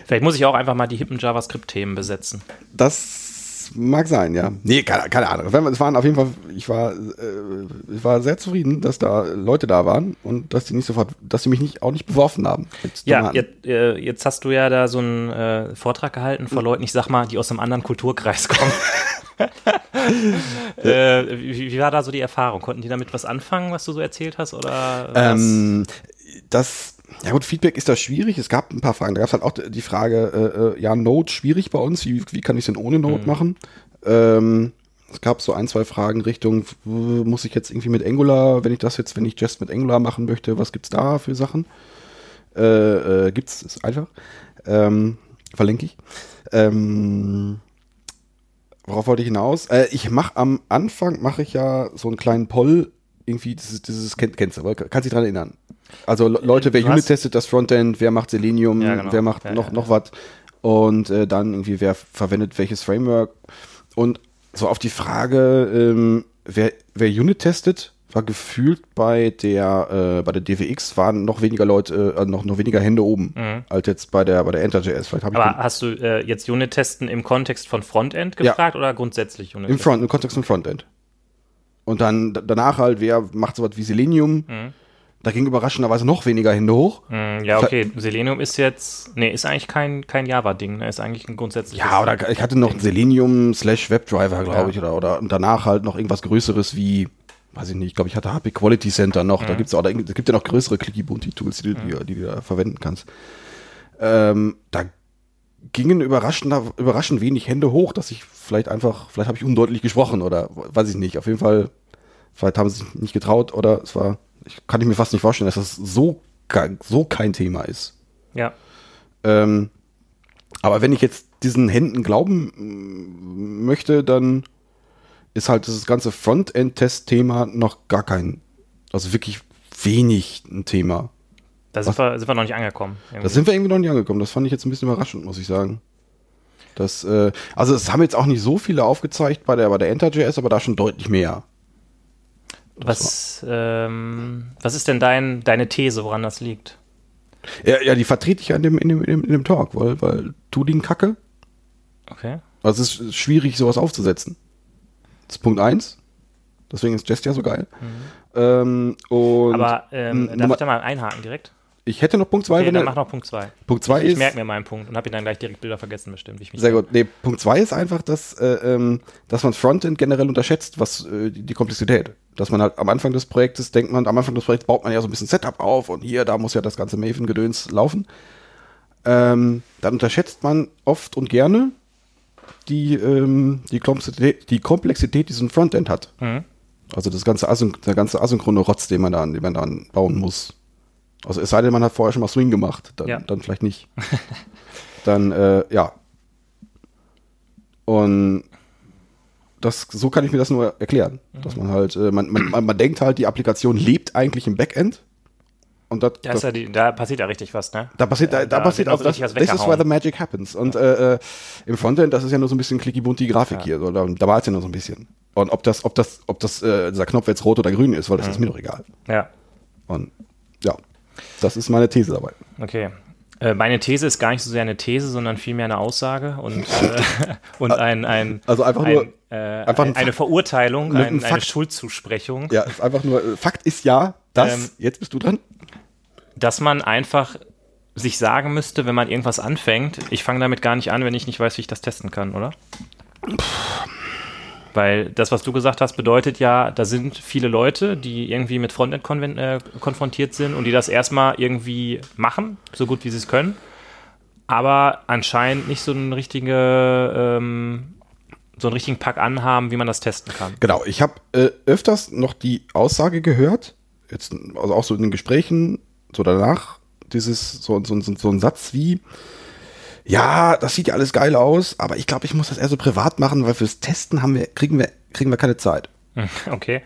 S3: Vielleicht muss ich auch einfach mal die hippen JavaScript-Themen besetzen.
S2: das mag sein, ja. Nee, keine, keine Ahnung. Es waren auf jeden Fall, ich war, äh, ich war sehr zufrieden, dass da Leute da waren und dass die nicht sofort, dass sie mich nicht, auch nicht beworfen haben.
S3: Ja, jetzt, äh, jetzt hast du ja da so einen äh, Vortrag gehalten vor Leuten, ich sag mal, die aus einem anderen Kulturkreis kommen. äh, wie, wie war da so die Erfahrung? Konnten die damit was anfangen, was du so erzählt hast? Oder?
S2: Ähm, das, ja gut, Feedback ist da schwierig. Es gab ein paar Fragen. Da gab es halt auch die Frage, äh, äh, ja, Node schwierig bei uns. Wie, wie kann ich es denn ohne Node machen? Ähm, es gab so ein, zwei Fragen Richtung, muss ich jetzt irgendwie mit Angular, wenn ich das jetzt, wenn ich Jest mit Angular machen möchte, was gibt's da für Sachen? Äh, äh, gibt's, ist einfach. Ähm, verlinke ich. Ähm, worauf wollte ich hinaus? Äh, ich mache am Anfang, mache ich ja so einen kleinen Poll, irgendwie, dieses, dieses kennt, kennst du, kannst dich dran erinnern. Also Le- Leute, wer
S3: Du
S2: Unit testet das Frontend, wer macht Selenium,
S3: Ja, genau.
S2: wer macht
S3: Ja,
S2: noch,
S3: ja,
S2: noch was und äh, dann irgendwie, wer verwendet welches Framework und so auf die Frage, ähm, wer, wer Unit testet, war gefühlt bei der, äh, bei der DWX waren noch weniger Leute, äh, noch, noch weniger Hände oben, als jetzt bei der, bei der Enter.js. Vielleicht habe ich
S3: Mhm. Aber hast du äh, jetzt Unit-Testen im Kontext von Frontend
S2: Ja.
S3: gefragt oder grundsätzlich Unit?
S2: Im Front, im Kontext von Frontend. Und dann danach halt, wer macht sowas wie Selenium? Da ging überraschenderweise noch weniger Hände hoch.
S3: Hm, ja, okay. Selenium ist jetzt, nee, ist eigentlich kein, kein Java-Ding, ne? ist eigentlich ein grundsätzliches.
S2: Ja, oder ich hatte noch Selenium slash Webdriver, glaube
S3: Ja.
S2: ich, oder, oder und danach halt noch irgendwas Größeres wie, weiß ich nicht, ich glaube, ich hatte HP Quality Center noch. Da gibt's auch, da gibt ja noch größere Clicky Bunti Tools, die, du- die, die du da verwenden kannst. Ähm, da gingen überraschend, überraschend wenig Hände hoch, dass ich vielleicht einfach, vielleicht habe ich undeutlich gesprochen oder weiß ich nicht. Auf jeden Fall, vielleicht haben sie sich nicht getraut oder es war, ich kann ich mir fast nicht vorstellen, dass das so, so kein Thema ist.
S3: Ja.
S2: Ähm, aber wenn ich jetzt diesen Händen glauben mm, möchte, dann ist halt dieses ganze Frontend-Test-Thema noch gar kein, also wirklich wenig ein Thema.
S3: Da sind wir, sind wir noch nicht angekommen.
S2: Da
S3: irgendwie.
S2: sind wir irgendwie noch nicht angekommen. Das fand ich jetzt ein bisschen überraschend, muss ich sagen. Das, äh, also es haben jetzt auch nicht so viele aufgezeigt bei der, bei der Enter.js, aber da schon deutlich mehr.
S3: Was, ähm, was ist denn dein, deine These, woran das liegt?
S2: Ja, ja die vertrete ich ja in dem, in dem, in dem, in dem Talk, weil, weil Tooling kacke.
S3: Okay.
S2: Also es ist schwierig, sowas aufzusetzen. Das ist Punkt eins. Deswegen ist Jest ja so geil. Ähm, und
S3: Aber ähm, darf ich da mal einhaken direkt?
S2: Ich hätte noch Punkt zwei,
S3: Okay,
S2: wenn
S3: dann mach noch Punkt 2.
S2: Punkt zwei
S3: Ich
S2: ist.
S3: merke mir meinen Punkt und habe ihn dann gleich direkt Bilder vergessen bestimmt. Ich
S2: Sehr gut. Nee, Punkt zwei ist einfach, dass, äh, ähm, dass man Frontend generell unterschätzt, was äh, die, Komplexität. Dass man halt am Anfang des Projektes denkt man, am Anfang des Projekts baut man ja so ein bisschen Setup auf und hier, da muss ja das ganze Maven-Gedöns laufen. Ähm, dann unterschätzt man oft und gerne die, ähm, die, Komplexität, die Komplexität, die so ein Frontend hat.
S3: Mhm.
S2: Also das ganze Asyn der ganze asynchrone Rotz, den man dann, den man dann bauen muss. Also es sei denn, man hat vorher schon mal Swing gemacht, dann,
S3: Ja.
S2: dann vielleicht nicht. dann, äh, ja. Und das, so kann ich mir das nur erklären. Dass man halt, äh, man, man, man, man denkt halt, die Applikation lebt eigentlich im Backend. Und das,
S3: Da,
S2: das,
S3: ist ja die, da passiert ja richtig was, ne?
S2: da passiert, da, da
S3: da
S2: passiert also das, this is where the magic happens. Und äh, äh, im Frontend, das ist ja nur so ein bisschen clicky bunti Grafik
S3: Ja.
S2: hier. So, da, da war es ja nur so ein bisschen. Und ob das, ob das, ob das, äh, dieser Knopf jetzt rot oder grün ist, weil das ist mir doch egal.
S3: Ja,
S2: Und ja, das ist meine These dabei.
S3: okay. Äh, meine These ist gar nicht so sehr eine These, sondern vielmehr eine Aussage und, äh, und ein, ein,
S2: Also einfach
S3: ein,
S2: nur-
S3: äh,
S2: einfach ein
S3: ein, eine Verurteilung,
S2: Ein
S3: ein, eine. Schuldzusprechung,
S2: Ja, ist einfach nur, äh, Fakt ist ja, das,
S3: Ähm,
S2: jetzt bist du dran.
S3: dass man einfach sich sagen müsste, wenn man irgendwas anfängt, ich fange damit gar nicht an, wenn ich nicht weiß, wie ich das testen kann, oder? Weil das, was du gesagt hast, bedeutet ja, da sind viele Leute, die irgendwie mit Frontend äh, konfrontiert sind und die das erstmal irgendwie machen, so gut wie sie es können, aber anscheinend nicht so einen richtige, ähm, so einen richtigen Pack anhaben, wie man das testen kann.
S2: Genau, ich habe äh, öfters noch die Aussage gehört, jetzt, also auch so in den Gesprächen, so danach, dieses, so, so, so, so ein Satz wie, ja, das sieht ja alles geil aus, aber ich glaube, ich muss das eher so privat machen, weil fürs Testen haben wir, kriegen wir, kriegen wir keine Zeit.
S3: Okay.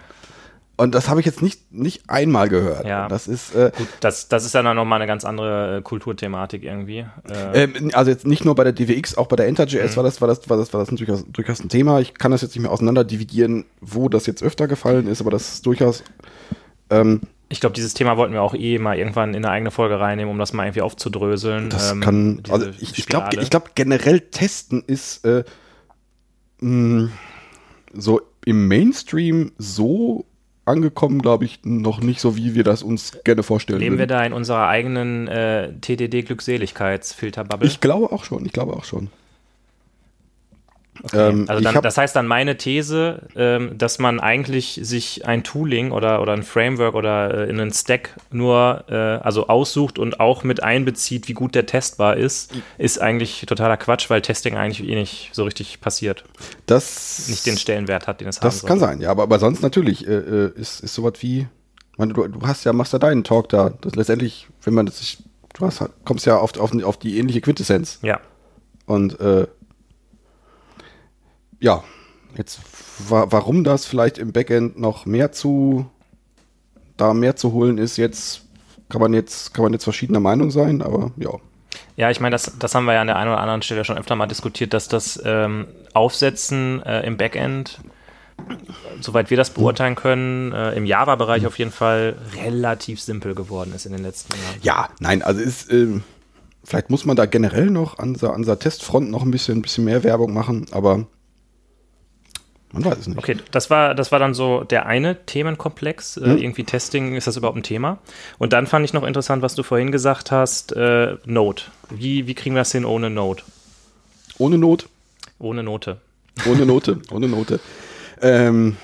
S2: Und das habe ich jetzt nicht, nicht einmal gehört.
S3: Ja.
S2: Das ist, äh,
S3: Gut, das, das ist dann auch nochmal eine ganz andere äh, Kulturthematik irgendwie. Äh,
S2: Ähm, also jetzt nicht nur bei der DWX, auch bei der Enter.js war das, war das, war das, war das durchaus, durchaus ein Thema. Ich kann das jetzt nicht mehr auseinander dividieren, wo das jetzt öfter gefallen ist, aber das ist durchaus. Ähm,
S3: Ich glaube, dieses Thema wollten wir auch eh mal irgendwann in eine eigene Folge reinnehmen, um das mal irgendwie aufzudröseln.
S2: das
S3: ähm,
S2: kann. Also ich, ich glaube, glaub, generell testen ist äh, mh, so im Mainstream so angekommen, glaube ich, noch nicht so, wie wir das uns gerne vorstellen.
S3: Leben wir
S2: würden.
S3: da in unserer eigenen äh, TDD-Glückseligkeitsfilterbubble?
S2: Ich glaube auch schon. Ich glaube auch schon.
S3: Okay.
S2: ähm,
S3: also dann, das heißt dann meine These, ähm, dass man eigentlich sich ein Tooling oder, oder ein Framework oder äh, in einen Stack nur äh, also aussucht und auch mit einbezieht, wie gut der testbar ist, ist eigentlich totaler Quatsch, weil Testing eigentlich eh nicht so richtig passiert,
S2: Das
S3: nicht den Stellenwert hat, den es
S2: Das
S3: haben
S2: kann sein, ja, aber, aber sonst natürlich äh, äh, ist, ist sowas wie, meine, du, du hast ja, machst ja deinen Talk da, das letztendlich, wenn man das sich, du hast, halt- kommst ja auf, auf, auf die ähnliche Quintessenz
S3: Ja.
S2: und äh, ja, jetzt wa warum das vielleicht im Backend noch mehr zu, da mehr zu holen ist, jetzt kann man jetzt, kann man jetzt verschiedener Meinung sein, aber ja.
S3: Ja, ich meine, das, das haben wir ja an der einen oder anderen Stelle schon öfter mal diskutiert, dass das ähm, Aufsetzen äh, im Backend, soweit wir das beurteilen können, äh, im Java-Bereich auf jeden Fall relativ simpel geworden ist in den letzten Jahren.
S2: Ja, nein, also ist, ähm, vielleicht muss man da generell noch an der, an der Testfront noch ein bisschen, ein bisschen mehr Werbung machen, aber man weiß es nicht.
S3: Okay, das war, das war dann so der eine Themenkomplex. Äh,
S2: Mhm.
S3: irgendwie Testing, ist das überhaupt ein Thema? Und dann fand ich noch interessant, was du vorhin gesagt hast, äh, Node. Wie, wie kriegen wir das hin ohne Node?
S2: Ohne Not,
S3: Ohne Note.
S2: ohne Note, ohne Note. Ähm,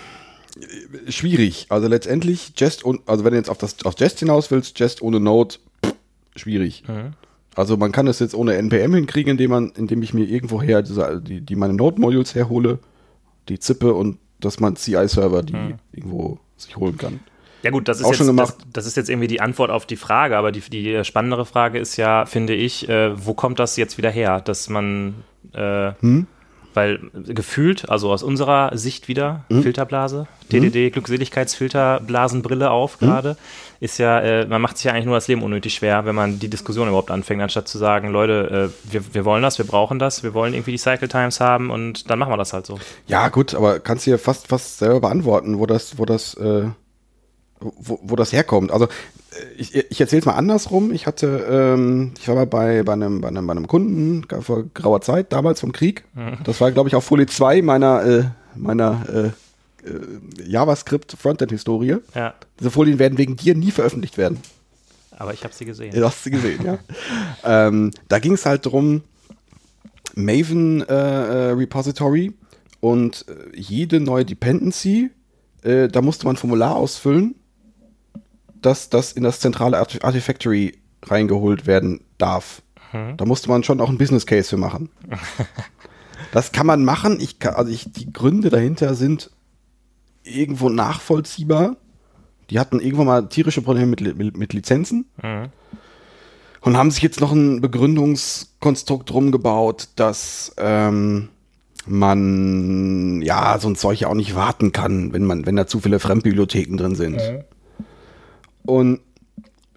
S2: schwierig. Also letztendlich Jest und also wenn du jetzt auf das auf Jest hinaus willst, Jest ohne Note, pff, schwierig. Also man kann das jetzt ohne NPM hinkriegen, indem man, indem ich mir irgendwoher diese, die, die meine Node-Modules herhole, die zippe und dass man CI-Server die irgendwo sich holen kann.
S3: Ja gut, das ist,
S2: Auch
S3: jetzt,
S2: schon gemacht.
S3: Das, das ist jetzt irgendwie die Antwort auf die Frage, aber die, die spannendere Frage ist ja, finde ich, äh, wo kommt das jetzt wieder her, dass man, äh,
S2: Hm?
S3: Weil gefühlt, also aus unserer Sicht wieder,
S2: Hm?
S3: Filterblase, DDD, Glückseligkeitsfilterblasenbrille auf
S2: Hm?
S3: gerade, ist ja, äh, man macht sich ja eigentlich nur das Leben unnötig schwer, wenn man die Diskussion überhaupt anfängt, anstatt zu sagen, Leute, äh, wir, wir wollen das, wir brauchen das, wir wollen irgendwie die Cycle Times haben und dann machen wir das halt so.
S2: Ja, gut, aber kannst du dir fast, fast selber beantworten, wo das, wo das, äh, wo, wo das herkommt. Also ich, ich erzähle es mal andersrum. Ich hatte, ähm, ich war mal bei, bei, einem, bei, einem, bei einem Kunden vor grauer Zeit, damals vom Krieg. Das war, glaube ich, auf Folie 2 meiner, äh, meiner äh, äh, JavaScript-Frontend-Historie.
S3: Ja,
S2: Diese Folien werden wegen dir nie veröffentlicht werden.
S3: aber ich habe sie gesehen.
S2: Du hast sie gesehen, ja. ähm, da ging es halt drum, Maven äh, äh, Repository und äh, jede neue Dependency, da musste man ein Formular ausfüllen, dass das in das zentrale Arti- Artifactory reingeholt werden darf. Da musste man schon auch ein Business Case für machen. das kann man machen. Ich kann, also ich, die Gründe dahinter sind irgendwo nachvollziehbar. Die hatten irgendwann mal tierische Probleme mit, mit, mit Lizenzen und haben sich jetzt noch ein Begründungskonstrukt drum gebaut, dass ähm, man ja so ein Zeug ja auch nicht warten kann, wenn man, wenn da zu viele Fremdbibliotheken drin sind. Und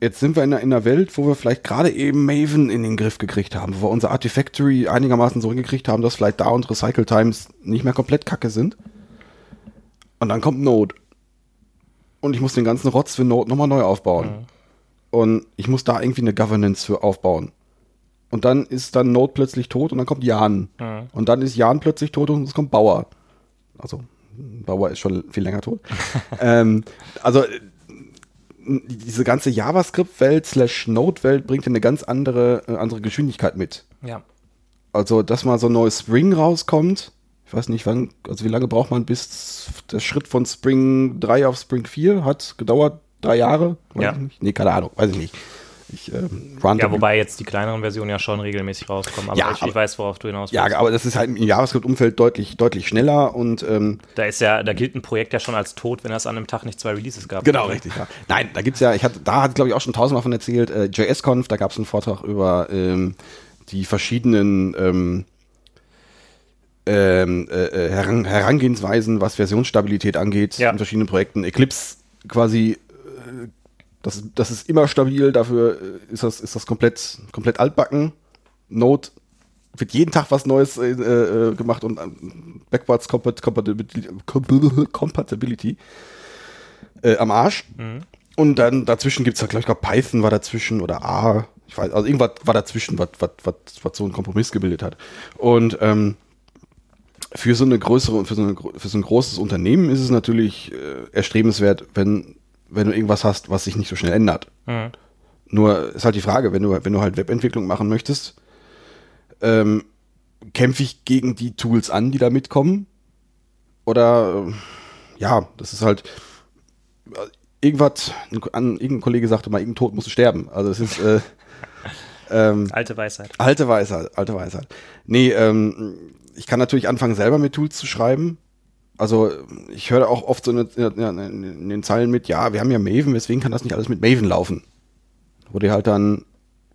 S2: jetzt sind wir in einer, in einer Welt, wo wir vielleicht gerade eben Maven in den Griff gekriegt haben, wo wir unser Artifactory einigermaßen so hingekriegt haben, dass vielleicht da unsere Cycle Times nicht mehr komplett kacke sind. Und dann kommt Node. Und ich muss den ganzen Rotz für Node nochmal neu aufbauen. Und ich muss da irgendwie eine Governance für aufbauen. Und dann ist dann Node plötzlich tot und dann kommt Jan. Und dann ist Jan plötzlich tot und es kommt Bauer. Also, Bauer ist schon viel länger tot. ähm, also, diese ganze JavaScript-Welt slash Node-Welt bringt eine ganz andere, äh, andere Geschwindigkeit mit.
S3: Ja.
S2: Also, dass mal so ein neues Spring rauskommt, ich weiß nicht, wann, also wie lange braucht man bis der Schritt von Spring 3 auf Spring 4 hat gedauert? Drei Jahre? Weiß
S3: Ja.
S2: ich nicht. Nee, keine Ahnung, weiß ich nicht. Ich, ähm,
S3: Ja, wobei jetzt die kleineren Versionen ja schon regelmäßig rauskommen. Aber
S2: Ja,
S3: ich,
S2: aber-
S3: weiß, worauf du hinaus
S2: Ja,
S3: willst.
S2: aber das ist halt im JavaScript-Umfeld deutlich, deutlich schneller und ähm,
S3: Da ist ja, da gilt ein Projekt ja schon als tot, wenn es an einem Tag nicht zwei Releases gab.
S2: Genau, richtig. Ja. Nein, da gibt's ja, ich hatte, da hat glaube ich auch schon tausendmal von erzählt, äh, JSConf, da gab's einen Vortrag über ähm, die verschiedenen ähm, ähm, äh, äh, Heran Herangehensweisen, was Versionsstabilität angeht,
S3: Ja.
S2: in verschiedenen Projekten. Eclipse quasi, äh, das, das ist immer stabil, dafür äh, ist das, ist das komplett, komplett altbacken. Node wird jeden Tag was Neues äh, äh, gemacht und ähm, Backwards Compat Compatibility, äh, am Arsch. Und dann dazwischen gibt es, glaube ich, glaub, Python war dazwischen oder A. Ich weiß, also irgendwas war dazwischen, was, was, was, was so einen Kompromiss gebildet hat. Und ähm, für so eine größere, für so, eine, für so ein großes Unternehmen ist es natürlich äh, erstrebenswert, wenn, wenn du irgendwas hast, was sich nicht so schnell ändert.
S3: Mhm.
S2: Nur ist halt die Frage, wenn du, wenn du halt Webentwicklung machen möchtest, ähm, kämpfe ich gegen die Tools an, die da mitkommen? Oder äh, ja, das ist halt äh, irgendwas, an, irgendein Kollege sagte mal, irgendein Tod musste sterben. Also es ist äh, ähm,
S3: Alte Weisheit.
S2: alte Weisheit, alte Weisheit. Nee, ähm, ich kann natürlich anfangen, selber mit Tools zu schreiben. Also ich höre auch oft so in, in, in den Zeilen mit, ja, wir haben ja Maven, weswegen kann das nicht alles mit Maven laufen? Wo die halt dann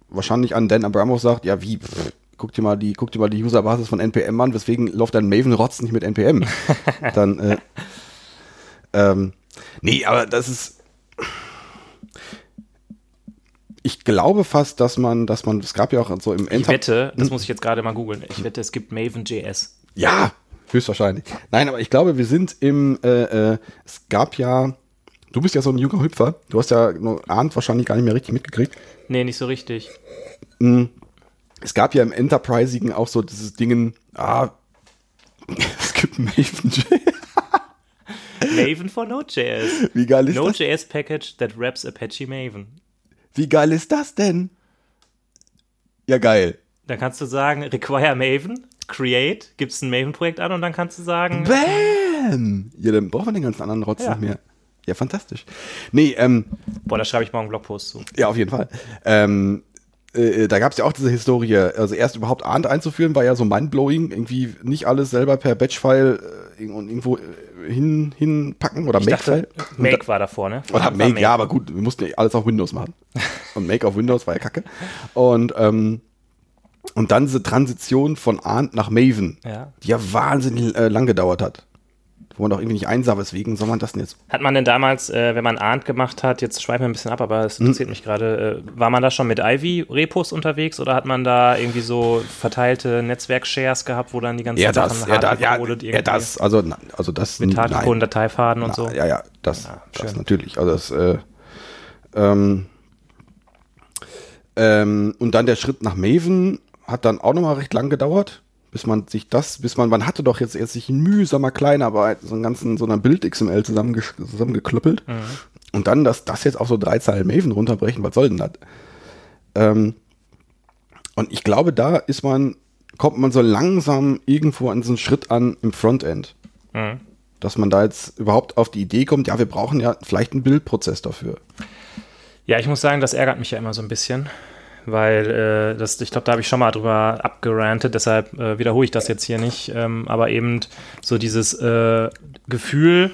S2: wahrscheinlich an Dan Abramov sagt, ja wie, pff, guck dir mal die, guck dir mal die Userbasis von NPM an, weswegen läuft dann Maven Rotz nicht mit NPM? dann, äh, ähm, nee, aber das ist, ich glaube fast, dass man, dass man, es gab ja auch so im
S3: Ich
S2: Enter
S3: wette, das muss ich jetzt gerade mal googeln, ich wette, es gibt Maven.js.
S2: ja, höchstwahrscheinlich. Nein, aber ich glaube, wir sind im, äh, äh, es gab ja, du bist ja so ein junger Hüpfer, du hast ja nur ahnt wahrscheinlich gar nicht mehr richtig mitgekriegt.
S3: Nee, nicht so richtig.
S2: Es gab ja im Enterprising auch so dieses Dingen, ah, es gibt Maven.
S3: Maven for Node.js.
S2: Wie geil ist das?
S3: Node.js Package that wraps Apache Maven.
S2: Wie geil ist das denn? Ja, geil.
S3: Dann kannst du sagen, require Maven, create, gibst ein Maven-Projekt an und dann kannst du sagen,
S2: Bam! Ja, dann brauchen wir den ganzen anderen Rotz
S3: Ja.
S2: nicht mehr. Ja, fantastisch. Nee, ähm,
S3: boah, da schreibe ich morgen einen Blogpost zu.
S2: Ja, auf jeden Fall. Ähm, äh, da gab es ja auch diese Historie. Also erst überhaupt Arndt einzuführen, war ja so mindblowing. Irgendwie nicht alles selber per Batch-File äh, und irgendwo äh, hin, hinpacken oder Make-File.
S3: Make war davor, ne?
S2: Oder
S3: War
S2: Make, ja, aber gut, wir mussten ja alles auf Windows machen. Und Make auf Windows war ja kacke. Und, ähm, und dann diese Transition von Arndt nach Maven,
S3: Ja.
S2: die ja wahnsinnig äh, lang gedauert hat. Wo man doch irgendwie nicht einsam ist, wegen soll man das denn jetzt?
S3: Hat man denn damals, äh, wenn man Arndt gemacht hat, jetzt schweifen wir ein bisschen ab, aber es
S2: Hm.
S3: interessiert mich gerade, äh, war man da schon mit Ivy-Repos unterwegs oder hat man da irgendwie so verteilte Netzwerk-Shares gehabt, wo dann die ganzen
S2: Ja, das,
S3: Sachen
S2: ja, da, ja,
S3: hardgecodet
S2: ja,
S3: irgendwie
S2: das, also, na, also das,
S3: mit. Hardcode, Dateifaden und so?
S2: Ja, ja, das,
S3: Ja,
S2: das natürlich. Also das, äh, ähm, ähm, und dann der Schritt nach Maven hat dann auch nochmal recht lang gedauert, bis man sich das, bis man, man hatte doch jetzt erst sich in mühsamer Kleinarbeit so einen ganzen, so einer Bild-XML zusammengesch- zusammengeklöppelt. Und dann das, das jetzt auf so drei Zeilen Maven runterbrechen, was soll denn das? Ähm, und ich glaube, da ist man, kommt man so langsam irgendwo an so einen Schritt an im Frontend
S3: Mhm.
S2: dass man da jetzt überhaupt auf die Idee kommt, ja, wir brauchen ja vielleicht einen Bildprozess dafür.
S3: Ja, ich muss sagen, das ärgert mich ja immer so ein bisschen, weil äh, das, ich glaube, da habe ich schon mal drüber abgerantet, deshalb äh, wiederhole ich das jetzt hier nicht. Ähm, aber eben so dieses äh, Gefühl,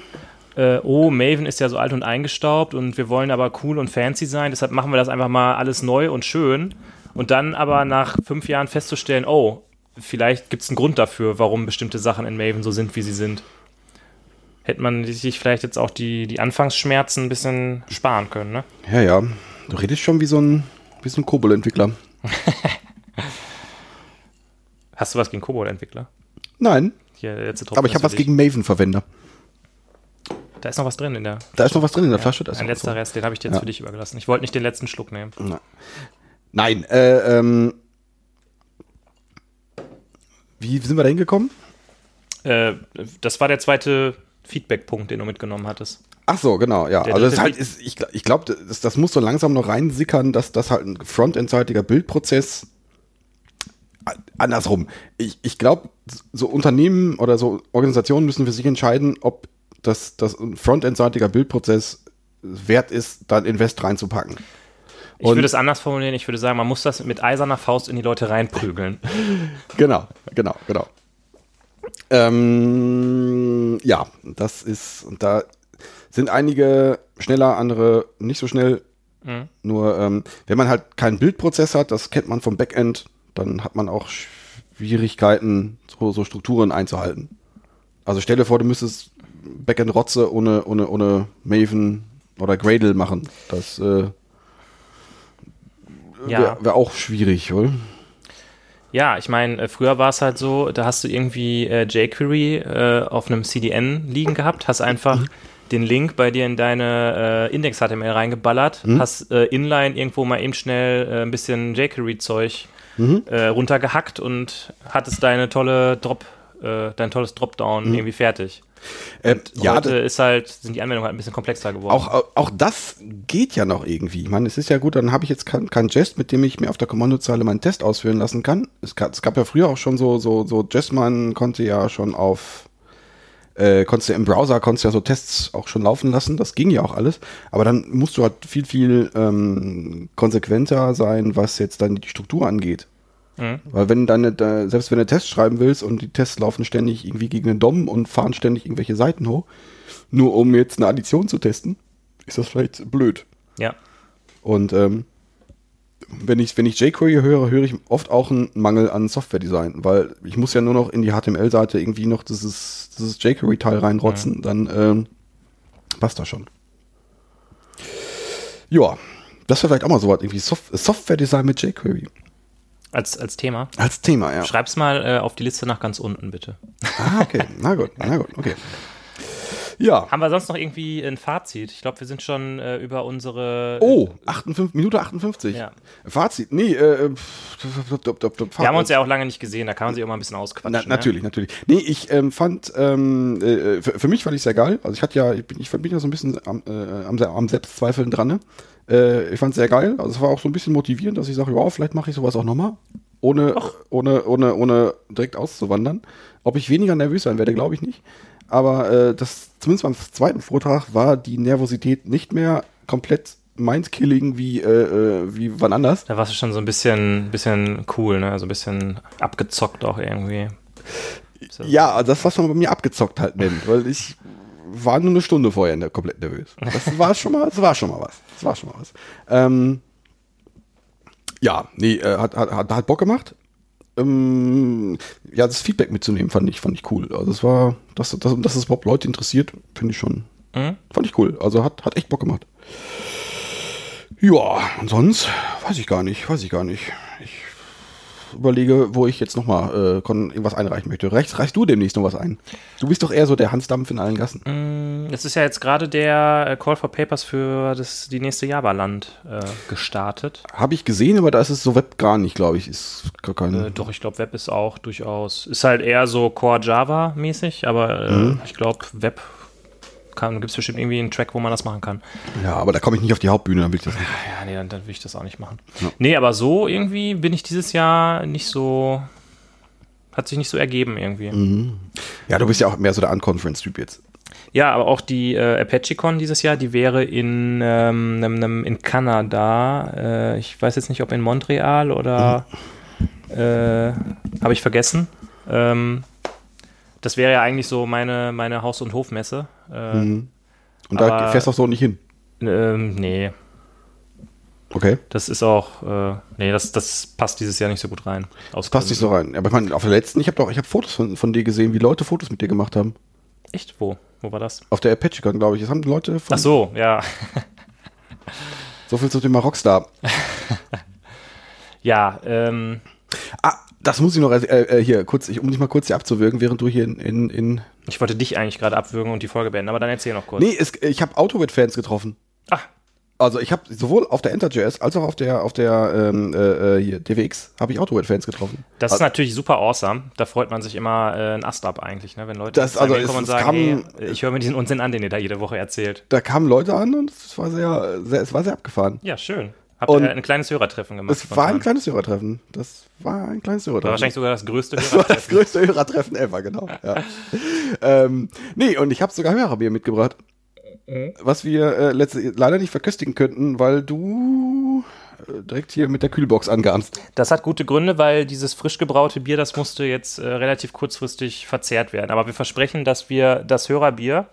S3: äh, oh, Maven ist ja so alt und eingestaubt und wir wollen aber cool und fancy sein, deshalb machen wir das einfach mal alles neu und schön. Und dann aber nach fünf Jahren festzustellen, oh, vielleicht gibt es einen Grund dafür, warum bestimmte Sachen in Maven so sind, wie sie sind. Hätte man sich vielleicht jetzt auch die, die Anfangsschmerzen ein bisschen sparen können, ne?
S2: Ja, ja. Du redest schon wie so ein, so ein Kobol-Entwickler.
S3: Hast du was gegen Kobold-Entwickler?
S2: Nein,
S3: Hier, letzte Tropfen
S2: aber ich habe was gegen Maven-Verwender.
S3: Da ist noch was drin in der.
S2: Da ist noch was drin in der Flasche. Da ist
S3: Ein letzter
S2: drin.
S3: Rest, den habe ich dir jetzt
S2: Ja.
S3: für dich übergelassen. Ich wollte nicht den letzten Schluck nehmen.
S2: Nein, äh, ähm, wie sind wir da hingekommen?
S3: Äh, das war der zweite Feedback-Punkt, den du mitgenommen hattest.
S2: Ach so, genau, ja.
S3: Der
S2: also das halt, ist, ich, ich glaube, das, das muss so langsam noch reinsickern, dass das halt ein frontendseitiger Bildprozess a- andersrum. Ich, ich glaube, so Unternehmen oder so Organisationen müssen für sich entscheiden, ob das, das ein frontendseitiger Bildprozess wert ist, dann Invest reinzupacken.
S3: Ich
S2: Und-
S3: würde es anders formulieren. Ich würde sagen, man muss das mit eiserner Faust in die Leute reinprügeln.
S2: Genau, genau, genau. Ähm, ja, das ist, und da sind einige schneller, andere nicht so schnell.
S3: Mhm.
S2: Nur, ähm, wenn man halt keinen Bildprozess hat, das kennt man vom Backend, dann hat man auch Schwierigkeiten, so, so Strukturen einzuhalten. Also stell dir vor, du müsstest Backend-Rotze ohne, ohne, ohne Maven oder Gradle machen. Das äh,
S3: Ja.
S2: wäre wär auch schwierig, oder?
S3: Ja, ich meine, äh, früher war es halt so, da hast du irgendwie äh, jQuery äh, auf einem CDN liegen gehabt, hast einfach
S2: Mhm.
S3: Den Link bei dir in deine äh, Index-HTML reingeballert,
S2: Mhm.
S3: hast äh, inline irgendwo mal eben schnell äh, ein bisschen jQuery-Zeug
S2: Mhm.
S3: äh, runtergehackt und hattest deine tolle Drop, äh, dein tolles Dropdown irgendwie fertig.
S2: Äh, ja,
S3: Heute ist halt, sind die Anwendungen halt ein bisschen komplexer geworden.
S2: Auch, auch- auch das geht ja noch irgendwie. Ich meine, es ist ja gut, dann habe ich jetzt kein, kein Jest, mit dem ich mir auf der Kommandozeile meinen Test ausführen lassen kann. Es, gab- es gab ja früher auch schon so, so, so Jestman konnte ja schon auf, äh, konntest du im Browser, konntest ja so Tests auch schon laufen lassen. Das ging ja auch alles. Aber dann musst du halt viel, viel ähm, konsequenter sein, was jetzt dann die Struktur angeht.
S3: Mhm.
S2: Weil wenn deine, da, selbst wenn du Tests schreiben willst und die Tests laufen ständig irgendwie gegen den DOM und fahren ständig irgendwelche Seiten hoch, nur um jetzt eine Addition zu testen, ist das vielleicht blöd.
S3: ja.
S2: Und ähm, wenn ich, wenn ich jQuery höre, höre ich oft auch einen Mangel an Software-Design, weil ich muss ja nur noch in die HTML-Seite irgendwie noch dieses, dieses jQuery-Teil reinrotzen, dann ähm, passt das schon. Ja, das wäre vielleicht auch mal so was, irgendwie Sof Software-Design mit jQuery.
S3: Als, als Thema.
S2: Als Thema, ja.
S3: Schreib's mal äh, auf die Liste nach ganz unten, bitte.
S2: Ah, okay. Na gut, na gut, okay. Ja.
S3: Haben wir sonst noch irgendwie ein Fazit? Ich glaube, wir sind schon äh, über unsere.
S2: Oh, 58, Minute 58.
S3: Ja.
S2: Fazit. Nee, äh, dop, dop, dop, dop,
S3: Wir haben uns ja auch lange nicht gesehen, da kann man sich auch mal ein bisschen ausquatschen.
S2: Na, natürlich, natürlich. Nee, ich ähm, fand, ähm, äh, für, für mich fand ich sehr geil. Also ich hatte ja, ich bin, ich bin ja so ein bisschen am, äh, am, am Selbstzweifeln dran. Ne? Äh, ich fand es sehr geil. Also es war auch so ein bisschen motivierend, dass ich sage, ja, vielleicht mache ich sowas auch nochmal. Ohne, ohne, ohne, ohne direkt auszuwandern. Ob ich weniger nervös sein werde, glaube ich nicht. Aber äh, das, zumindest beim zweiten Vortrag war die Nervosität nicht mehr komplett Mindkilling wie, äh, äh, wie wann anders.
S3: Da warst du schon so ein bisschen, bisschen cool, ne? So ein bisschen abgezockt auch irgendwie. So.
S2: Ja, das, was man bei mir abgezockt halt nennt, weil ich war nur eine Stunde vorher ne, komplett nervös. Das war schon mal, das war schon mal was. Das war schon mal was. Ähm, ja, nee, äh, hat, hat, hat, hat Bock gemacht. Ähm, ja, das Feedback mitzunehmen fand ich, fand ich cool. Also es war, dass, dass, dass es überhaupt Leute interessiert, finde ich schon,
S3: Mhm.
S2: fand ich cool. Also hat, hat echt Bock gemacht. Ja, und sonst weiß ich gar nicht, weiß ich gar nicht. Ich überlege, wo ich jetzt nochmal äh, irgendwas einreichen möchte. Reichst, reichst du demnächst noch was ein? Du bist doch eher so der Hans Dampf in allen Gassen.
S3: Mm, Es ist ja jetzt gerade der äh, Call for Papers für das, die nächste Java-Land äh, gestartet.
S2: Habe ich gesehen, aber da ist es so Web gar nicht, glaube ich. Ist gar kein.
S3: Äh, doch, ich glaube, Web ist auch durchaus. Ist halt eher so Core Java-mäßig, aber äh,
S2: Mhm.
S3: ich glaube, Web gibt es bestimmt irgendwie einen Track, wo man das machen kann.
S2: ja, aber da komme ich nicht auf die Hauptbühne, dann will ich das nicht.
S3: Ja, nee, dann, dann will ich das auch nicht machen. Nee, aber so irgendwie bin ich dieses Jahr nicht so. Hat sich nicht so ergeben irgendwie.
S2: Mhm. Ja, du bist ja auch mehr so der Unconference-Typ jetzt.
S3: Ja, aber auch die äh, ApacheCon dieses Jahr, die wäre in, ähm, nem, nem, in Kanada. Äh, ich weiß jetzt nicht, ob in Montreal oder äh, habe ich vergessen. Ähm, das wäre ja eigentlich so meine, meine Haus- und Hofmesse. Äh,
S2: Und da
S3: Aber-
S2: fährst du auch so nicht hin.
S3: ähm, nee,
S2: Okay.
S3: das ist auch, äh, nee, das, das passt dieses Jahr nicht so gut rein. Aus
S2: Passt nicht so rein. Aber ich meine, auf der letzten, ich habe doch, ich habe Fotos von, von dir gesehen, wie Leute Fotos mit dir gemacht haben.
S3: Echt? Wo? Wo war das?
S2: Auf der ApacheCon, glaube ich. Das haben Leute von.
S3: Ach so, ja.
S2: So viel zum Thema Rockstar.
S3: Ja, ähm,
S2: Ah, das muss ich noch äh, äh, hier kurz, ich, um dich mal kurz hier abzuwirken, während du hier in. in, in
S3: ich wollte dich eigentlich gerade abwürgen und die Folge beenden, aber dann erzähl noch kurz.
S2: nee, es, ich habe Autowit-Fans getroffen.
S3: Ah,
S2: Also ich habe sowohl auf der Enter.js als auch auf der auf der ähm, äh, äh, hier DWX habe ich Autowit-Fans getroffen.
S3: Das ist natürlich super awesome. Da freut man sich immer äh, ein Ast ab eigentlich, ne? wenn Leute
S2: Das- also
S3: hinkommen
S2: es-
S3: und sagen,
S2: kam-
S3: hey, ich höre mir diesen Unsinn an, den ihr da jede Woche erzählt.
S2: Da kamen Leute an und es war sehr, sehr es war sehr abgefahren.
S3: Ja, schön. Habt
S2: Und
S3: ihr ein kleines Hörertreffen gemacht?
S2: Es war ein kleines Hörertreffen. Das war ein kleines
S3: War
S2: Hörertreffen.
S3: wahrscheinlich sogar das größte
S2: Das war das
S3: Hörertreffen.
S2: größte Hörertreffen ever, genau. Ja. ähm, nee, und ich habe sogar Hörerbier mitgebracht.
S3: Mhm.
S2: Was wir äh, letzte, leider nicht verköstigen könnten, weil du direkt hier mit der Kühlbox angamst.
S3: Das hat gute Gründe, weil dieses frisch gebraute Bier, das musste jetzt äh, relativ kurzfristig verzehrt werden. Aber wir versprechen, dass wir das Hörerbier,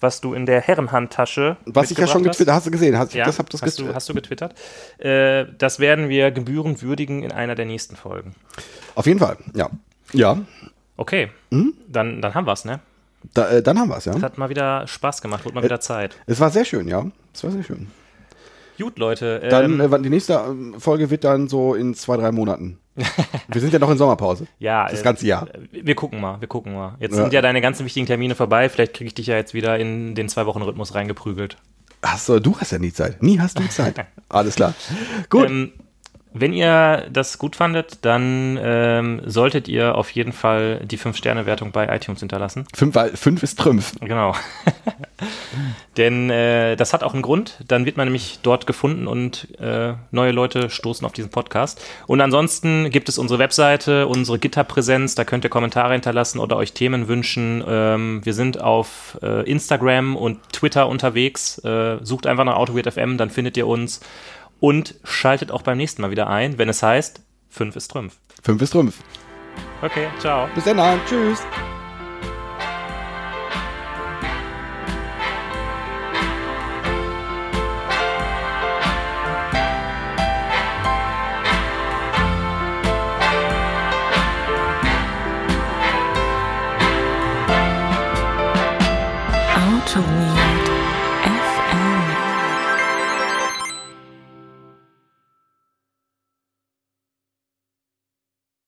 S3: was du in der Herrenhandtasche
S2: Mhm. Was ich ja schon getwittert hast du gesehen, hast,
S3: Ja,
S2: das hab das
S3: hast, du,
S2: getwittert.
S3: hast du getwittert? Äh, das werden wir gebührend würdigen in einer der nächsten Folgen.
S2: Auf jeden Fall, ja. Ja,
S3: Okay,
S2: Mhm.
S3: dann, dann haben wir es, ne?
S2: da, äh, dann haben wir es, ja.
S3: Das hat mal wieder Spaß gemacht, wurde mal wieder Zeit.
S2: Es war sehr schön, ja. Es war sehr schön.
S3: Gut, Leute.
S2: Dann,
S3: ähm,
S2: äh, wann- die nächste ähm, Folge wird dann so in zwei, drei Monaten. wir sind ja noch in Sommerpause.
S3: ja,
S2: Das
S3: äh,
S2: ganze Jahr.
S3: Wir gucken mal, wir gucken mal. Jetzt
S2: Ja.
S3: sind ja deine ganzen wichtigen Termine vorbei. Vielleicht kriege ich dich ja jetzt wieder in den Zwei-Wochen-Rhythmus reingeprügelt.
S2: Achso, du hast ja nie Zeit. Nie hast du Zeit. Alles klar. Gut.
S3: Ähm, wenn ihr das gut fandet, dann ähm, solltet ihr auf jeden Fall die 5-Sterne-Wertung bei iTunes hinterlassen.
S2: fünf, weil fünf ist Trümpf.
S3: Genau. Denn äh, das hat auch einen Grund. Dann wird man nämlich dort gefunden und äh, neue Leute stoßen auf diesen Podcast. Und ansonsten gibt es unsere Webseite, unsere GitHub-Präsenz. Da könnt ihr Kommentare hinterlassen oder euch Themen wünschen. Ähm, wir sind auf äh, Instagram und Twitter unterwegs. Äh, sucht einfach nach AutoWeird.fm, dann findet ihr uns. Und schaltet auch beim nächsten Mal wieder ein, wenn es heißt, 5 ist Trümpf.
S2: Fünf ist Trümpf.
S3: Okay, ciao.
S2: Bis dann. Tschüss.